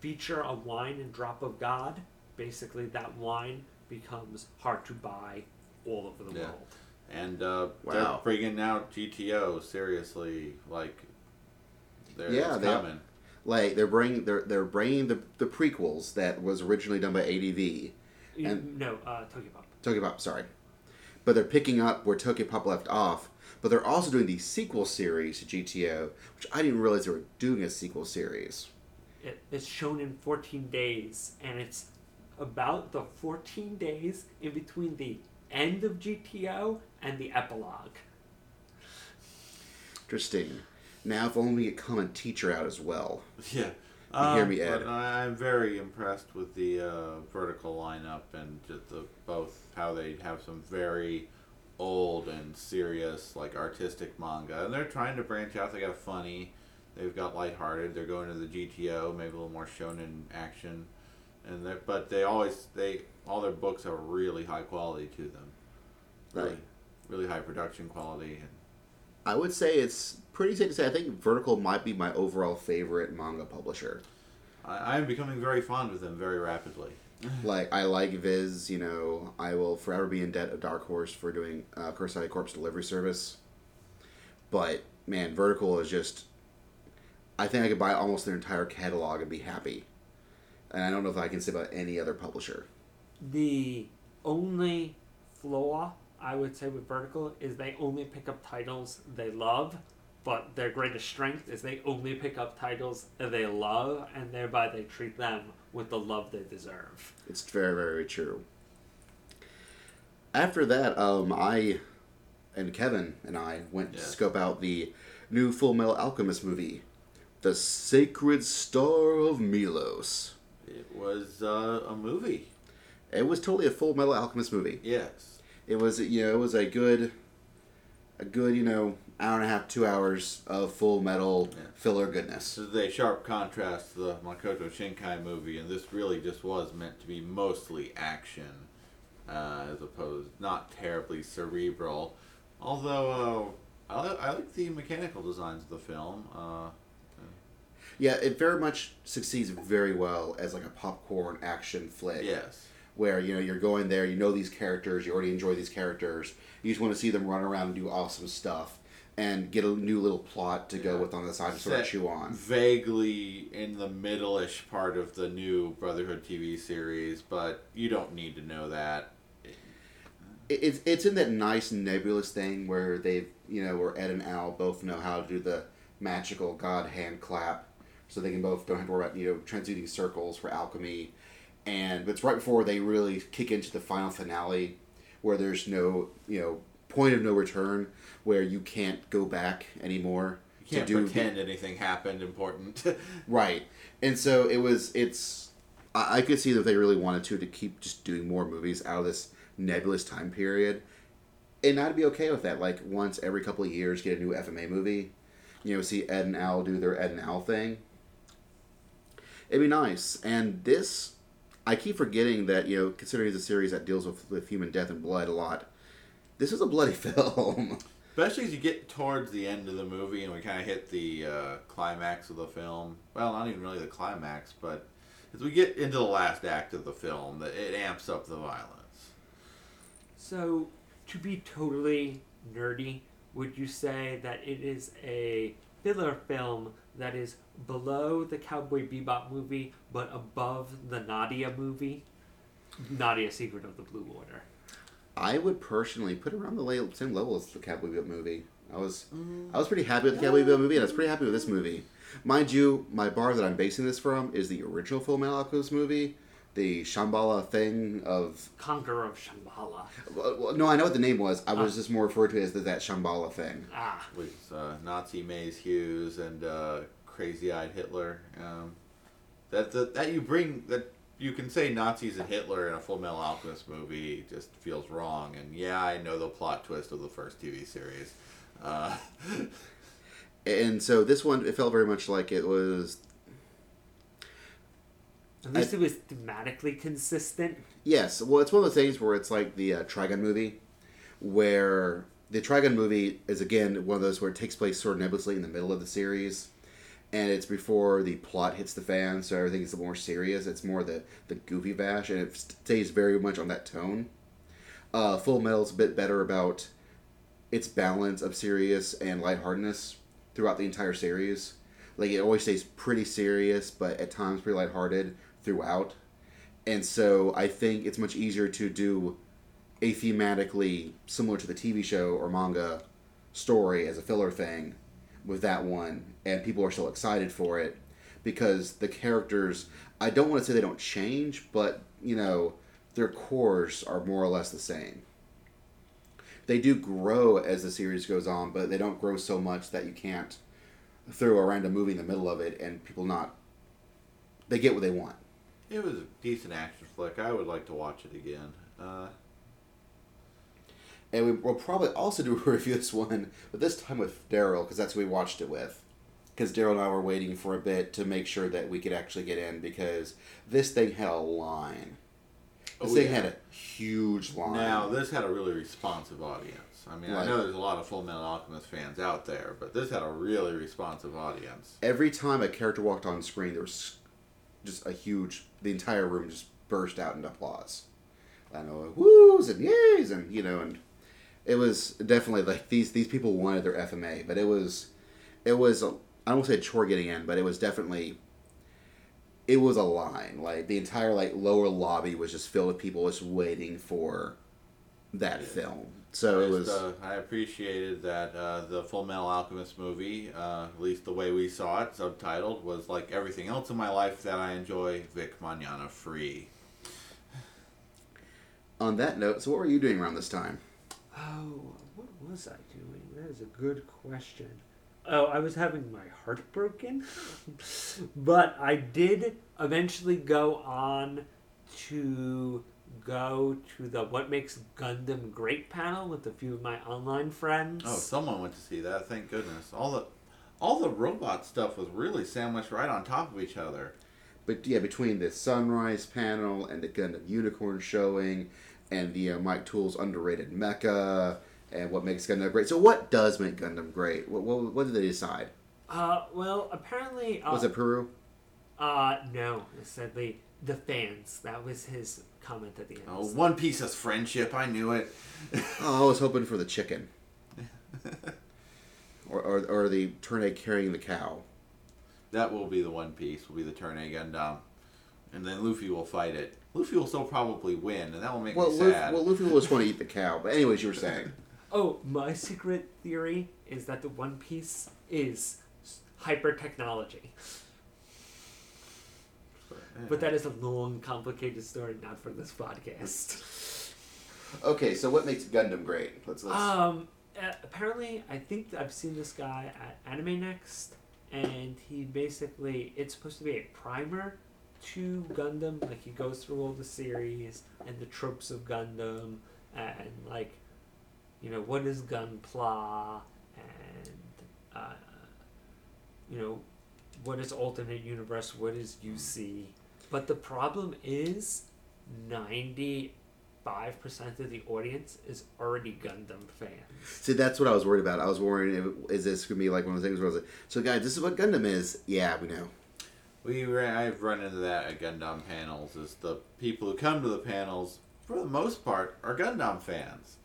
feature a wine in Drop of God, basically that wine becomes hard to buy all over the Yeah. world. and uh, Wow. they're bringing out GTO seriously, like they're yeah, it's they coming. Like they're bringing they're they're bringing the the prequels that was originally done by ADV and no, uh, Tokyo Pop. Tokyo Pop, sorry, but they're picking up where Tokyo Pop left off. But they're also doing the sequel series to GTO, which I didn't realize they were doing a sequel series. It, it's shown in 14 days, and it's about the 14 days in between the end of GTO and the epilogue. Interesting. Now, if only we could come and teacher out as well. Yeah. You hear Um, me, Ed? but I- I'm very impressed with the uh, vertical lineup and just the both how they have some very old and serious like artistic manga, and they're trying to branch out. They got funny, they've got lighthearted. They're going to the GTO, maybe a little more shonen action, and they but they always they all their books are really high quality to them, really, Right. really high production quality. And I would say it's pretty safe to say I think Vertical might be my overall favorite manga publisher. I, I'm becoming very fond of them very rapidly. like I like Viz, you know, I will forever be in debt of Dark Horse for doing uh, Kurosagi Corpse delivery service. But man, Vertical is just I think I could buy almost their entire catalog and be happy. And I don't know if I can say about any other publisher. The only flaw I would say with Vertical is they only pick up titles they love, but their greatest strength is they only pick up titles they love, and thereby they treat them with the love they deserve. It's very, very true. After that, um, I and Kevin and I went to scope out the new Full Metal Alchemist movie, The Sacred Star of Milos. It was uh, a movie. It was totally a Full Metal Alchemist movie. Yes. It was, you know, it was a good, a good, you know, hour and a half, two hours of Full Metal filler goodness. This is a sharp contrast to the Makoto Shinkai movie, and this really just was meant to be mostly action, uh, as opposed not terribly cerebral. Although uh, I, I like the mechanical designs of the film. Uh, Yeah, it very much succeeds very well as like a popcorn action flick. Yes. Where you know you're going there, you know these characters, you already enjoy these characters. You just want to see them run around and do awesome stuff, and get a new little plot to go with on the side to sort of chew on. Vaguely in the middle-ish part of the new Brotherhood TV series, but you don't need to know that. It's it's in that nice nebulous thing where they've you know where Ed and Al both know how to do the magical god hand clap, so they can both don't have to worry about you know transmuting circles for alchemy, and it's right before they really kick into the final finale, where there's no you know point of no return, where you can't go back anymore. You can't to do pretend anything happened important. Right. And so it was it's I, I could see that they really wanted to to keep just doing more movies out of this nebulous time period. And I'd be okay with that. Like once every couple of years get a new FMA movie. You know, see Ed and Al do their Ed and Al thing. It'd be nice. And this I keep forgetting that, you know, considering it's a series that deals with, with human death and blood a lot, this is a bloody film. Especially as you get towards the end of the movie and we kind of hit the uh, climax of the film. Well, not even really the climax, but as we get into the last act of the film, that it amps up the violence. So, to be totally nerdy, would you say that it is a filler film that is below the Cowboy Bebop movie but above the Nadia movie? Nadia Secret of the Blue Water. I would personally put it around the same level as the Cowboy Bebop movie. I was I was pretty happy with the Cowboy Bebop movie, and I was pretty happy with this movie. Mind you, my bar that I'm basing this from is the original Full Metal Alchemist movie, the Shambhala thing of. Conqueror of Shambhala. Well, well, no, I know what the name was. I was just more referred to it as the, that Shambhala thing. Ah. With uh, Nazi Maes Hughes and uh, Crazy Eyed Hitler. Um, that, that, that you bring. that you can say Nazis and Hitler in a Full Metal Alchemist movie just feels wrong. And yeah, I know the plot twist of the first TV series. Uh, And so this one, it felt very much like it was. At least it was thematically consistent. Yes, well, it's one of the things where it's like the uh, Trigun movie, where the Trigun movie is again one of those where it takes place sort of nebulously in the middle of the series, and it's before the plot hits the fan, so everything is more serious. It's more the the goofy bash, and it stays very much on that tone. Uh, Full Metal's a bit better about its balance of serious and lightheartedness throughout the entire series. Like it always stays pretty serious, but at times pretty lighthearted throughout. And so I think it's much easier to do a thematically similar to the TV show or manga story as a filler thing with that one, and people are still excited for it because the characters. I don't want to say they don't change, but you know their cores are more or less the same. They do grow as the series goes on, but they don't grow so much that you can't throw a random movie in the middle of it and people not they get what they want. It was a decent action flick. I would like to watch it again. Uh, And we, we'll probably also do a review of this one, but this time with Daryl, because that's who we watched it with. Because Daryl and I were waiting for a bit to make sure that we could actually get in, because this thing had a line. Oh, this Oh, thing yeah. had a huge line. Now, this had a really responsive audience. I mean, I know there's a lot of Full Metal Alchemist fans out there, but this had a really responsive audience. Every time a character walked on screen, there was just a huge. The entire room just burst out into applause. I know, woos and yays, and you know, and it was definitely like these these people wanted their FMA, but it was, it was I don't want to say a chore getting in, but it was definitely. It was a line. Like the entire like lower lobby was just filled with people just waiting for that film. So it was. Uh, I appreciated that uh, the Full Metal Alchemist movie, uh, at least the way we saw it, subtitled, was like everything else in my life that I enjoy. Vic Mignogna free. On that note, so what were you doing around this time? Oh, what was I doing? That is a good question. Oh, I was having my heart broken. but I did eventually go on to go to the What Makes Gundam Great panel with a few of my online friends. Oh, someone went to see that. Thank goodness. All the all the robot stuff was really sandwiched right on top of each other. But yeah, between the Sunrise panel and the Gundam Unicorn showing, and the uh, Mike Toole's underrated mecha, and what makes Gundam great. So, what does make Gundam great? What what, what did they decide? Uh, well, apparently. Uh, Was it Peru? Uh, no. Sadly, the fans. That was his comment at the end. Oh, One Piece is friendship. I knew it. Oh, I was hoping for the chicken, or or, or the Turn A carrying the cow. That will be the One Piece. Will be the Turn A Gundam, and then Luffy will fight it. Luffy will still probably win, and that will make Well, me Luffy, sad. well, Luffy will just want to eat the cow. But anyways, you were saying. Oh, my secret theory is that the One Piece is hyper technology. But that is a long, complicated story, not for this podcast. Okay, so what makes Gundam great? Let's let's. Um, apparently, I think I've seen this guy at Anime Next, and he basically it's supposed to be a primer to Gundam. Like he goes through all the series and the tropes of Gundam, and like, you know, what is Gunpla, and uh, you know, what is alternate universe, what is UC. But the problem is, ninety five percent of the audience is already Gundam fans. See, that's what I was worried about. I was worried, if, is this gonna be like one of those things where I was like, "So, guys, this is what Gundam is." Yeah, we know. We ran, I've run into that at Gundam panels. Is the people who come to the panels, for the most part, are Gundam fans,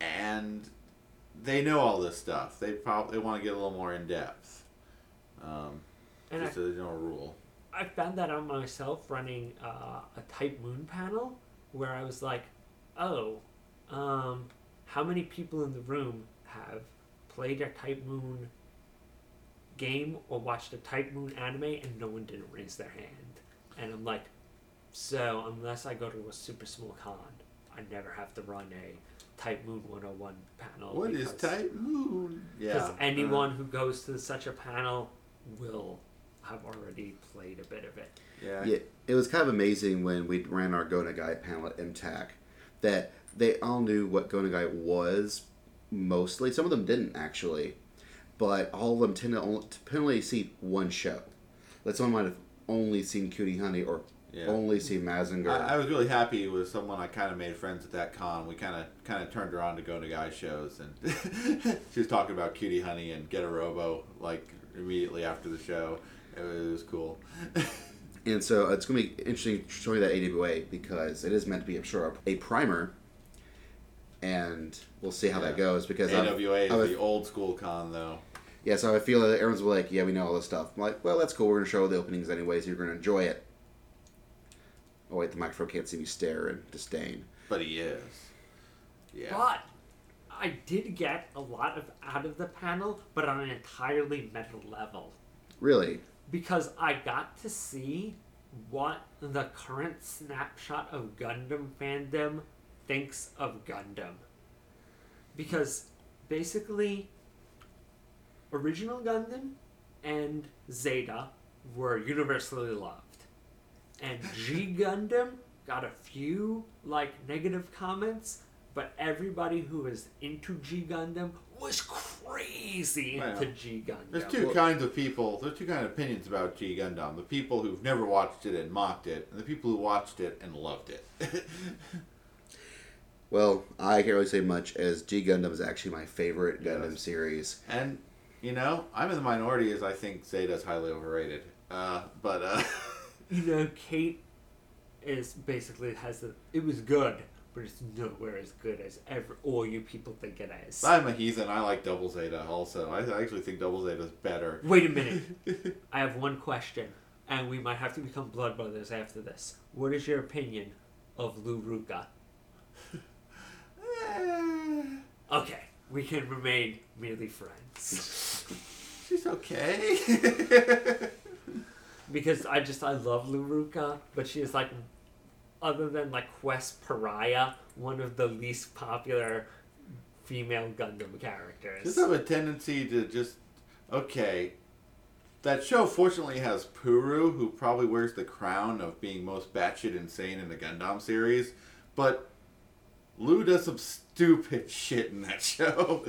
and they know all this stuff. They probably want to get a little more in depth. Um, And just I- as a general rule. I found that out myself running uh, a Type Moon panel where I was like, oh, um, how many people in the room have played a Type Moon game or watched a Type Moon anime and no one didn't raise their hand? And I'm like, so unless I go to a super small con, I never have to run a Type Moon 101 panel. What is because- Type Moon? Yeah. Because anyone uh, who goes to such a panel will have already played a bit of it. Yeah. Yeah, it was kind of amazing when we ran our Go Nagai panel at MTAC that they all knew what Go Nagai was mostly. Some of them didn't actually, but all of them tend to only, to only see one show. Like someone might have only seen Cutie Honey or Yeah. only seen Mazinger. I, I was really happy with someone I kind of made friends with at that con. We kind of kind of turned her on to Go Nagai shows, and she was talking about Cutie Honey and Getter Robo like immediately after the show. It was, it was cool. And so uh, it's going to be interesting showing that AWA because it is meant to be, I'm sure, a primer. And we'll see how that goes because I've- AWA is I've- the old school con though. Yeah, so I feel that everyone's like, yeah, we know all this stuff. I'm like, well, that's cool. We're going to show the openings anyway, so you're going to enjoy it. Oh, wait, the microphone can't see me stare and disdain. But he is. Yeah. But I did get a lot of out of the panel, but on an entirely meta level. Really? Because I got to see what the current snapshot of Gundam fandom thinks of Gundam. Because basically, original Gundam and Zeta were universally loved. and G Gundam got a few like negative comments, but everybody who is into G Gundam was crazy into Well, G Gundam. There's two kinds of people. There's two kind of opinions about G Gundam. The people who've never watched it and mocked it, and the people who watched it and loved it. Well, I can't really say much as G Gundam is actually my favorite Gundam series. and you know, I'm in the minority as I think Zeta's highly overrated. Uh, but uh, You know, Kate is basically has a. It was good, but it's nowhere as good as ever all you people think it is. I'm a heathen. I like Double Zeta also. I actually think Double Zeta's better. Wait a minute. I have one question, and we might have to become blood brothers after this. What is your opinion of Lou Ruka? okay, we can remain merely friends. She's okay. because I just I love Luruka, but she is like, other than like Quess Paraya, one of the least popular female Gundam characters. just have a tendency to just okay. That show fortunately has Puru, who probably wears the crown of being most batshit insane in the Gundam series, but Lou does some stupid shit in that show.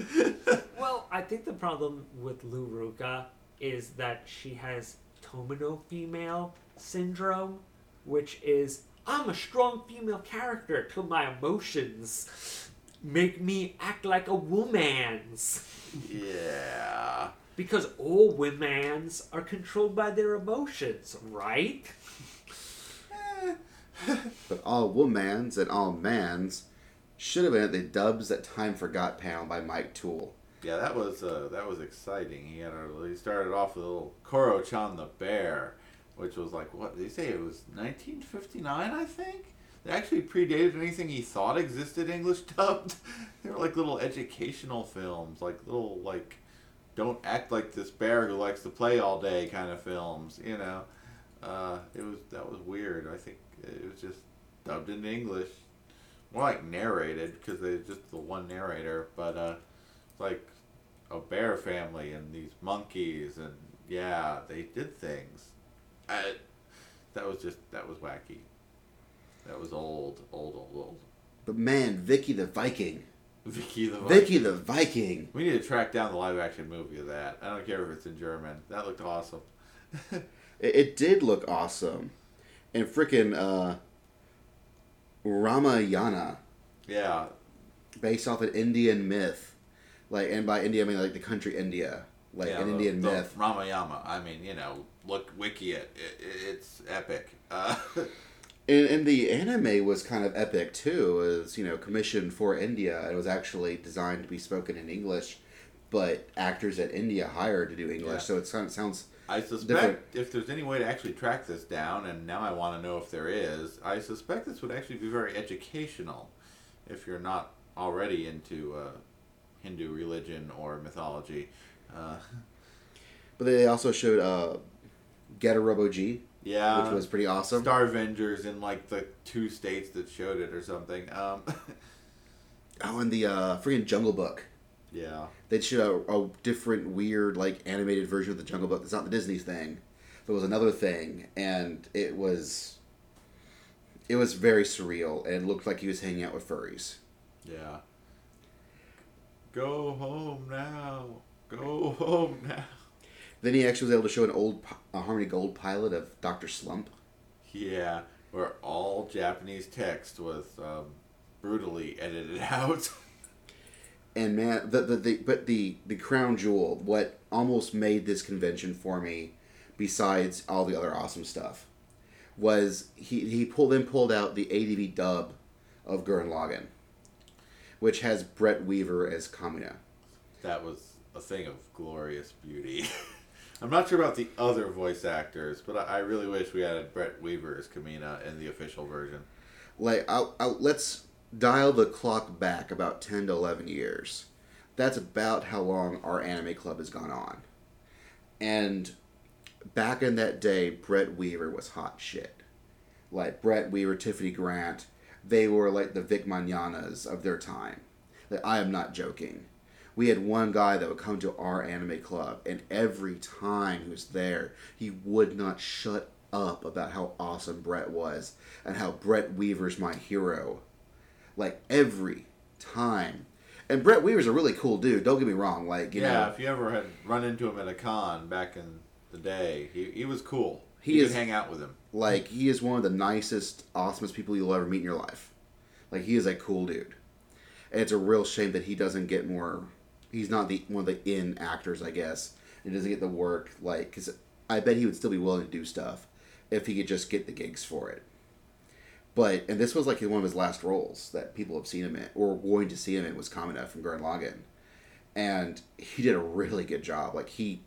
Well, I think the problem with Lou Ruka is that she has Tomino female syndrome, which is I'm a strong female character till my emotions make me act like a woman's. yeah. Because all women's are controlled by their emotions, right? But all womans and all mans should have been at the Dubs That Time Forgot panel by Mike Toole. Yeah, that was uh, that was exciting. He had a, he started off with a little Koro-chan the bear, which was like what they say? It was 1959, I think. They actually predated anything he thought existed English dubbed. they were like little educational films, like little like don't act like this bear who likes to play all day kind of films. You know, uh, it was that was weird. I think it was just dubbed into English, more like narrated because they just the one narrator, but uh, it's like a bear family and these monkeys and yeah, they did things. I, that was just that was wacky. That was old, old, old, old. But man, Vicky the Viking. Vicky the Viking. Vicky the Viking. We need to track down the live action movie of that. I don't care if it's in German. That looked awesome. It, it did look awesome. And freaking uh, Ramayana, Yeah, based off an Indian myth. Like, and by India, I mean like the country India. Like yeah, an the- Indian the myth. Ramayama. I mean, you know, look wiki it. it it's epic. Uh, And, and the anime was kind of epic too. It was, you know, commissioned for India. It was actually designed to be spoken in English, but actors at India hired to do English. Yeah. So it sounds, sounds I suspect different. if there's any way to actually track this down, and now I want to know if there is, I suspect this would actually be very educational if you're not already into uh, Hindu religion or mythology. Uh, But they also showed uh, Getter Robo G, yeah. which was pretty awesome. Starvengers in like the two states that showed it or something. Um, Oh, and the uh, freaking Jungle Book. Yeah. They showed a, a different, weird, like animated version of the Jungle Book. It's not the Disney thing. But it was another thing, and it was, it was very surreal, and it looked like he was hanging out with furries. Yeah. Go home now. Go home now. Then he actually was able to show an old a Harmony Gold pilot of Doctor Slump. Yeah, where all Japanese text was um, brutally edited out. And man, the, the, the but the the crown jewel, what almost made this convention for me, besides all the other awesome stuff, was he he pulled then pulled out the ADV dub of Gurren Lagann, which has Brett Weaver as Kamina. that was a thing of glorious beauty. I'm not sure about the other voice actors, but I, I really wish we had Brett Weaver as Kamina in the official version. Like, I'll, I'll, let's dial the clock back about ten to eleven years. That's about how long our anime club has gone on. And back in that day, Brett Weaver was hot shit. Like Brett Weaver, Tiffany Grant, they were like the Vic Mignognas of their time. Like, I am not joking. We had one guy that would come to our anime club, and every time he was there, he would not shut up about how awesome Brett was and how Brett Weaver's my hero. Like every time. And Brett Weaver's a really cool dude. Don't get me wrong. Like you yeah, know, if you ever had run into him at a con back in the day, he, he was cool. He you is- could hang out with him. like he is one of the nicest, awesomest people you'll ever meet in your life. Like he is a cool dude. And it's a real shame that he doesn't get more. He's not the one of the in actors, I guess. He doesn't get the work. Like, because I bet he would still be willing to do stuff if he could just get the gigs for it. But and this was like one of his last roles that people have seen him in or going to see him in was Kamina from Gurren Lagann, and he did a really good job. Like he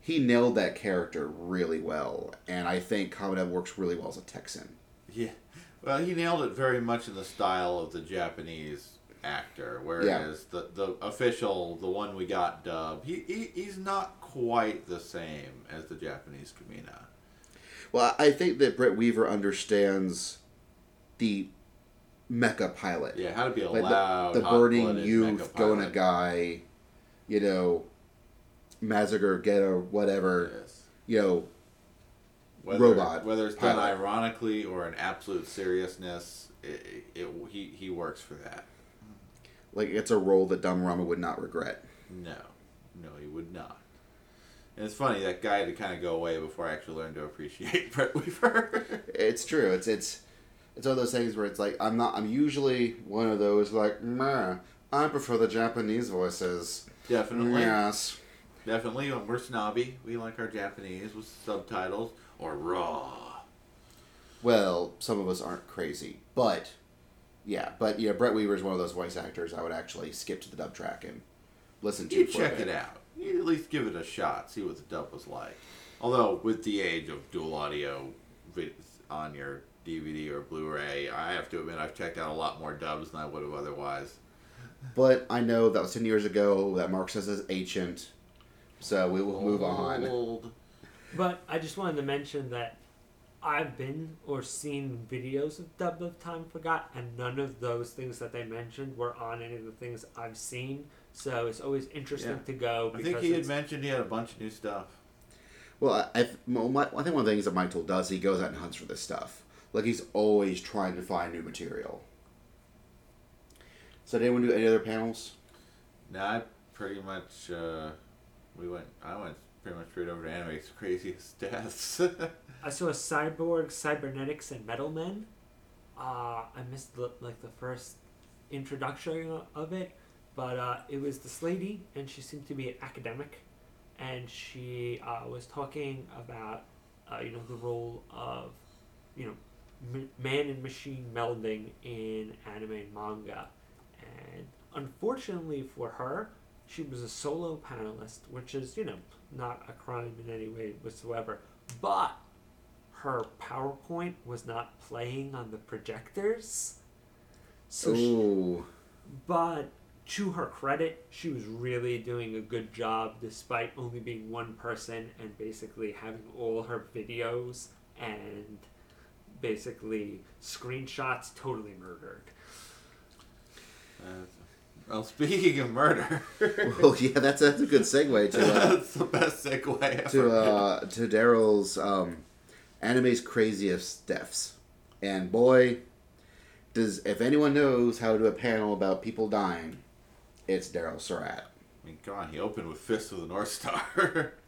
he nailed that character really well, and I think Kamina works really well as a Texan. Yeah. Well, he nailed it very much in the style of the Japanese actor, whereas the, the official, the one we got dubbed, he, he he's not quite the same as the Japanese Kamina. Well, I think that Brett Weaver understands the mecha pilot. Yeah, how to be a Like loud, the, the burning youth, going a guy, you know, Massacre, Getter, whatever, yes. you know, Whether, robot. Whether it's done pilot. ironically or in absolute seriousness, it, it, he he works for that. Like it's a role that Dumb Rama would not regret. No, no, he would not. And it's funny that guy had to kind of go away before I actually learned to appreciate Brett Weaver. It's true. It's it's it's one of those things where it's like I'm not. I'm usually one of those like, nah, I prefer the Japanese voices. Definitely. Yes. Definitely, when we're snobby, we like our Japanese with subtitles or raw. Well, some of us aren't crazy, but yeah, but yeah, Brett Weaver is one of those voice actors I would actually skip to the dub track and listen to. You for a check it out. You at least give it a shot, see what the dub was like. Although, with the age of dual audio on your DVD or Blu-ray, I have to admit I've checked out a lot more dubs than I would have otherwise. But I know that was ten years ago. That Mark says is ancient, so we will move on. Old. But I just wanted to mention that I've been or seen videos of Dub of Time Forgot, and none of those things that they mentioned were on any of the things I've seen. So it's always interesting Yeah. to go. I think he had mentioned he had a bunch of new stuff. Well, I, I, well, my, I think one of the things that Mike Toole does, he goes out and hunts for this stuff. Like he's always trying to find new material. So, did anyone do any other panels? No, I pretty much uh, we went. I went pretty much straight over to anime's craziest deaths. I saw Cyborg, Cybernetics, and Metal Men. Uh, I missed the, like the first introduction of it, but uh, it was this lady, and she seemed to be an academic, and she uh, was talking about uh, you know the role of you know m- man and machine melding in anime and manga, and unfortunately for her, she was a solo panelist, which is you know not a crime in any way whatsoever, but her PowerPoint was not playing on the projectors. So she, but to her credit, she was really doing a good job despite only being one person and basically having all her videos and basically screenshots totally murdered. Uh, well, speaking of murder, well, yeah, that's that's a good segue to uh, that's the best segue ever. to uh, to Daryl's um, anime's craziest deaths, and boy, does if anyone knows how to do a panel about people dying, it's Daryl Surat. I mean, come on, he opened with Fist of the North Star.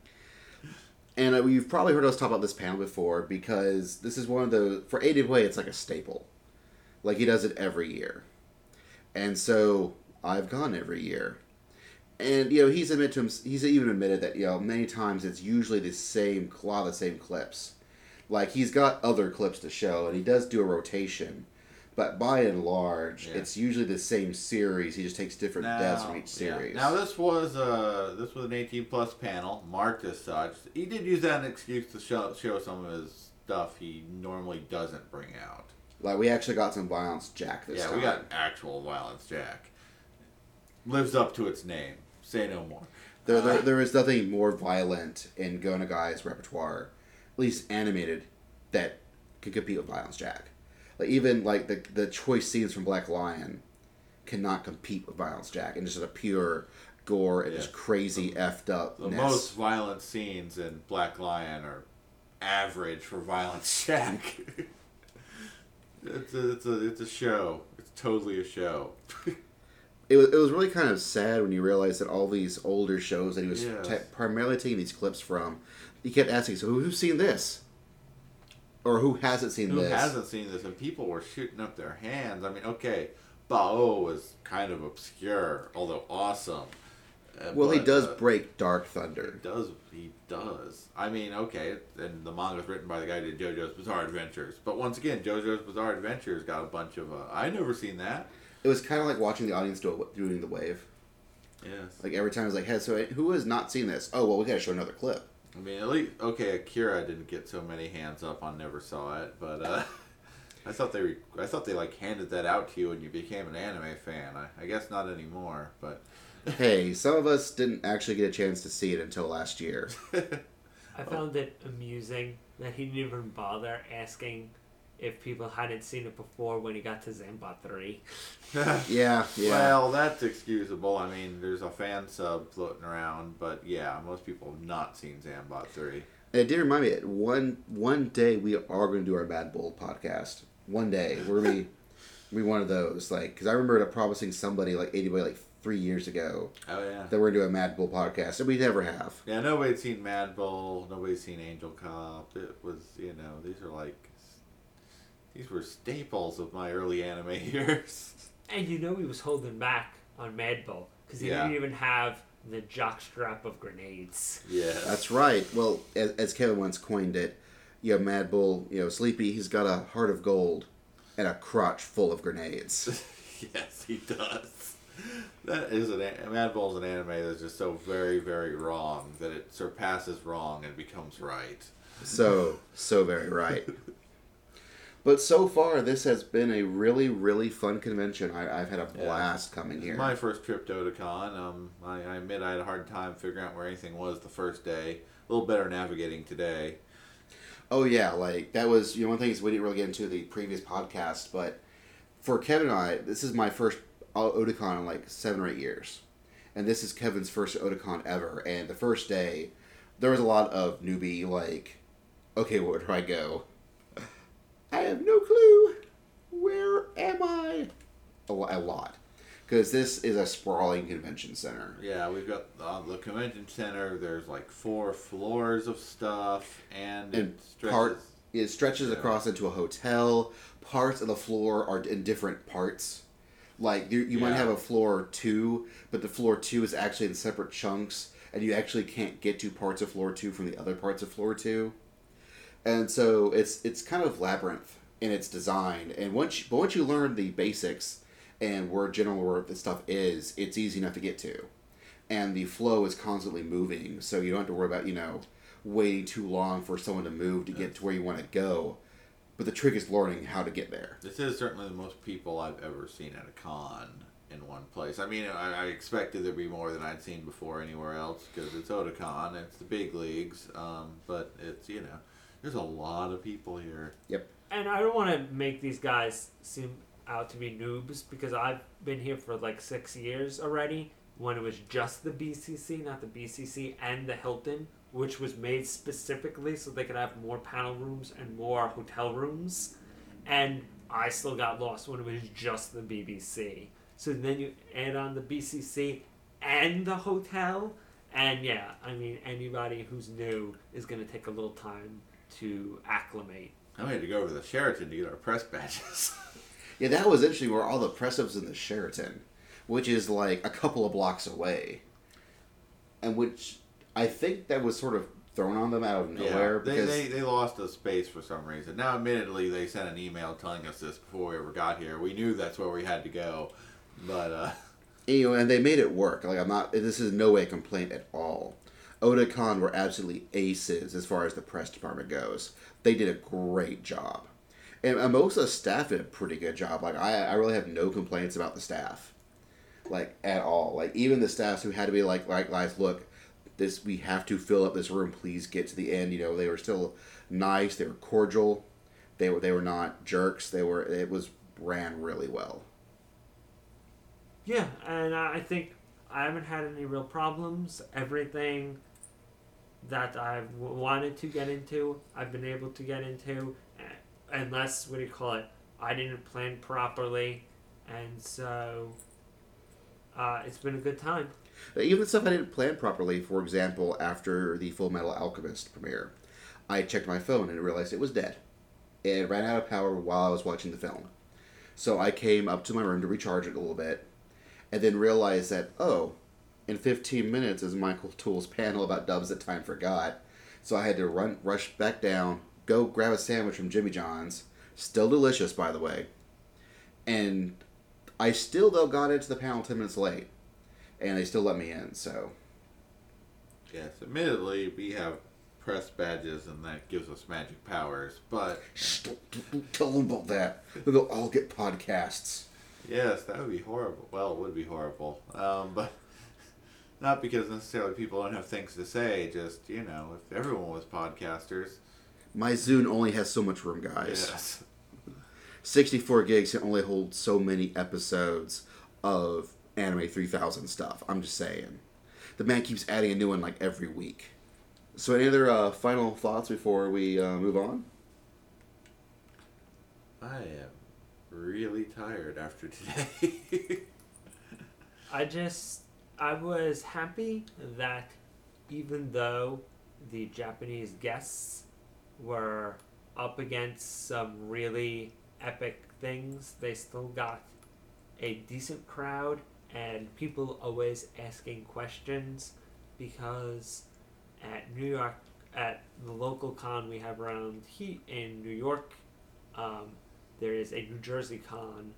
And uh, you've probably heard us talk about this panel before because this is one of the for AWA it's like a staple. Like he does it every year. And so I've gone every year. And you know, he's admitted to him he's even admitted that, you know, many times it's usually the same a lot of the same clips. Like he's got other clips to show and he does do a rotation. But by and large, Yeah. it's usually the same series. He just takes different deaths from each yeah. series. Now this was uh this was an 18 plus panel marked as such. He did use that as an excuse to show show some of his stuff he normally doesn't bring out. Like we actually got some violence Jack this yeah, time. we got actual violence. Jack lives up to its name. Say no more. There, Uh, there, there is nothing more violent in Go Nagai's repertoire, at least animated, that can compete with Violence Jack. Like even like the the choice scenes from Black Lion cannot compete with Violence Jack, and just a pure gore and just crazy effed up. The most violent scenes in Black Lion are average for Violence Jack. it's a, it's a it's a show. It's totally a show. It was, it was really kind of sad when you realized that all these older shows that he was Yes. primarily taking these clips from, he kept asking, so who's seen this? Or who hasn't seen Who this? Who hasn't seen this? And people were shooting up their hands. I mean, okay, Baoh was kind of obscure, although awesome. Uh, Well, he does uh, break Dark Thunder. He does. He does. I mean, okay, and the manga's written by the guy who did JoJo's Bizarre Adventures. But once again, JoJo's Bizarre Adventures got a bunch of. Uh, I never seen that. It was kind of like watching the audience do it, doing the wave. Yes. Like every time I was like, hey, so who has not seen this? Oh, well, we gotta show another clip. I mean, at least okay, Akira didn't get so many hands up on Never Saw It, but uh, I thought they, re- I thought they like handed that out to you when you became an anime fan. I, I guess not anymore, but hey, some of us didn't actually get a chance to see it until last year. I found it amusing that he didn't even bother asking if people hadn't seen it before when he got to Zambot 3. Yeah, yeah. Well, that's excusable. I mean, there's a fan sub floating around, but yeah, most people have not seen Zambot three. And it did remind me that one one day we are going to do our Mad Bull podcast. One day we're gonna be be one of those. Like, because I remember promising somebody like anybody like three years ago Oh yeah. that we're gonna do a Mad Bull podcast, and we never have. Yeah, nobody's seen Mad Bull. Nobody's seen Angel Cop. It was, you know, these are like, these were staples of my early anime years. And you know he was holding back on Mad Bull because he Yeah. didn't even have the jockstrap of grenades. Yeah. That's right. Well, as, as Kevin once coined it, you have Mad Bull, you know, Sleepy. He's got a heart of gold and a crotch full of grenades. yes, he does. That is an a- Mad Bull's an anime that's just so very, very wrong that it surpasses wrong and becomes right. So, so very right. But so far, this has been a really, really fun convention. I, I've had a blast coming here. My first trip to Otakon. Um, I, I admit I had a hard time figuring out where anything was the first day. A little better navigating today. Oh yeah, like that was you know one thing things we didn't really get into the previous podcast, but for Kevin and I, this is my first Otakon in like seven or eight years, and this is Kevin's first Otakon ever. And the first day, there was a lot of newbie like, okay, where do I go? I have no clue. Where am I? A, lot, because this is a sprawling convention center. Yeah, we've got uh, the convention center. There's like four floors of stuff, and, and it stretches. part it stretches Yeah. across into a hotel. Parts of the floor are in different parts. Like you, you might have a floor two, but the floor two is actually in separate chunks, and you actually can't get to parts of floor two from the other parts of floor two. And so it's it's kind of labyrinth in its design. And once you, but once you learn the basics and where general where this stuff is, it's easy enough to get to. And the flow is constantly moving, so you don't have to worry about you know waiting too long for someone to move to get to where you want to go. But the trick is learning how to get there. This is certainly the most people I've ever seen at a con in one place. I mean, I, I expected there'd be more than I'd seen before anywhere else because it's Otakon, it's the big leagues, um, but it's you know, there's a lot of people here. Yep. And I don't want to make these guys seem out to be noobs because I've been here for like six years already when it was just the BCC, not the BCC and the Hilton, which was made specifically so they could have more panel rooms and more hotel rooms. And I still got lost when it was just the BCC. So then you add on the BCC and the hotel. And yeah, I mean, anybody who's new is going to take a little time to acclimate. I had to go over to the Sheraton to get our press badges. Yeah, that was interesting. where all the press ups in the Sheraton, which is like a couple of blocks away, and which I think that was sort of thrown on them out of nowhere they, because they, they lost a space for some reason. Now, admittedly, they sent an email telling us this before we ever got here. We knew that's where we had to go, but uh, you know, and they made it work. Like I'm not. This is no way a complaint at all. Otakon were absolutely aces as far as the press department goes. They did a great job, and most of the staff did a pretty good job. Like I, I really have no complaints about the staff, like at all. Like even the staffs who had to be like, like guys, look, this we have to fill up this room. Please get to the end. You know, they were still nice. They were cordial. They were they were not jerks. They were. It was ran really well. Yeah, and I think I haven't had any real problems. Everything that I've wanted to get into, I've been able to get into, uh, unless what do you call it? I didn't plan properly, and so uh, it's been a good time. Even the stuff I didn't plan properly, for example, after the Full Metal Alchemist premiere, I checked my phone and realized it was dead. It ran out of power while I was watching the film. So I came up to my room to recharge it a little bit, and then realized that, oh, in 15 minutes is Michael Toole's panel about dubs that time forgot. So I had to run, rush back down, go grab a sandwich from Jimmy John's, still delicious, by the way, and I still though got into the panel 10 minutes late, and they still let me in. So Yes, admittedly, we have press badges and that gives us magic powers, but. don't tell them about that. They'll all get podcasts. Yes, that would be horrible. Well, it would be horrible. Um, but not because necessarily people don't have things to say, just, you know, if everyone was podcasters. My Zune only has so much room, guys. Yes. 64 gigs can only hold so many episodes of Anime 3000 stuff. I'm just saying. The man keeps adding a new one like every week. So, any other uh, final thoughts before we uh, move on? I am really tired after today. I just I was happy that even though the Japanese guests were up against some really epic things, they still got a decent crowd and people always asking questions because at New York at the local con we have around he in New York um, there is a New Jersey con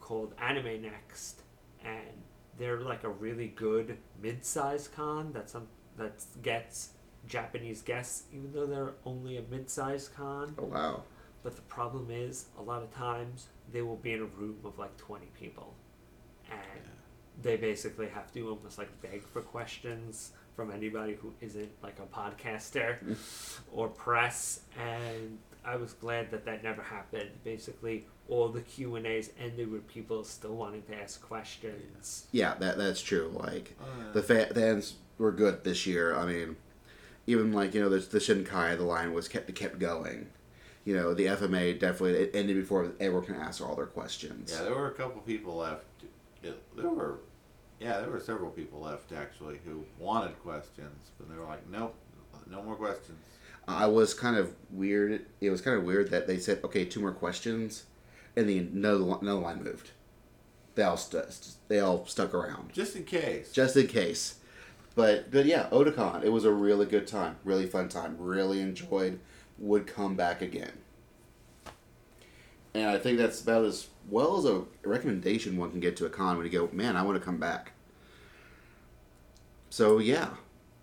called Anime Next and they're like a really good mid-sized con that some that gets Japanese guests, even though they're only a mid-sized con. Oh wow! But the problem is, a lot of times they will be in a room of like twenty people, and they basically have to almost like beg for questions from anybody who isn't like a podcaster or press. And I was glad that that never happened. Basically, all the Q and A's ended with people still wanting to ask questions. Yeah, that that's true. Like Uh. the fa- fans were good this year. I mean, even like you know the the Shinkai, the line was kept kept going. You know, the FMA definitely it ended before everyone can ask all their questions. yeah, there were a couple people left. Yeah, There were, yeah, there were several people left actually who wanted questions, but they were like, nope, no more questions. I was kind of weird. It was kind of weird that they said, "Okay, two more questions," and then no no line moved. They all stu- they all stuck around Just in case. just in case. But but yeah, Otakon. It was a really good time, really fun time. Really enjoyed. Would come back again. And I think that's about as well as a recommendation one can get to a con when you go, man, I want to come back. So yeah,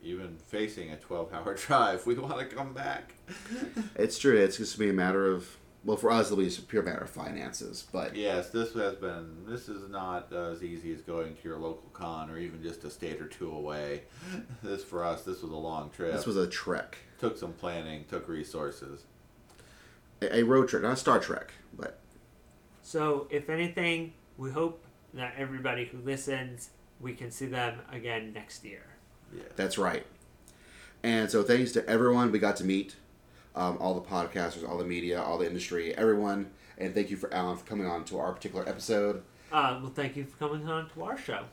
Even facing a 12 hour drive, we want to come back. it's true. It's just be a matter of well, for us, it'll be a pure matter of finances. But Yes, this has been. This is not as easy as going to your local con or even just a state or two away. This for us, this was a long trip. this was a trek, took some planning, took resources. a, a road trip, not a Star Trek, but So, if anything, we hope that everybody who listens, we can see them again next year. Yeah. That's right. And so thanks to everyone we got to meet, um, all the podcasters, all the media, all the industry, everyone, and thank you for Alan for coming on to our particular episode. Uh, well, thank you for coming on to our show.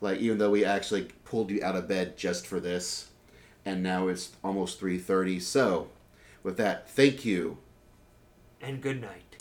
Like even though we actually pulled you out of bed just for this, and now it's almost three thirty. So, with that, thank you. And good night.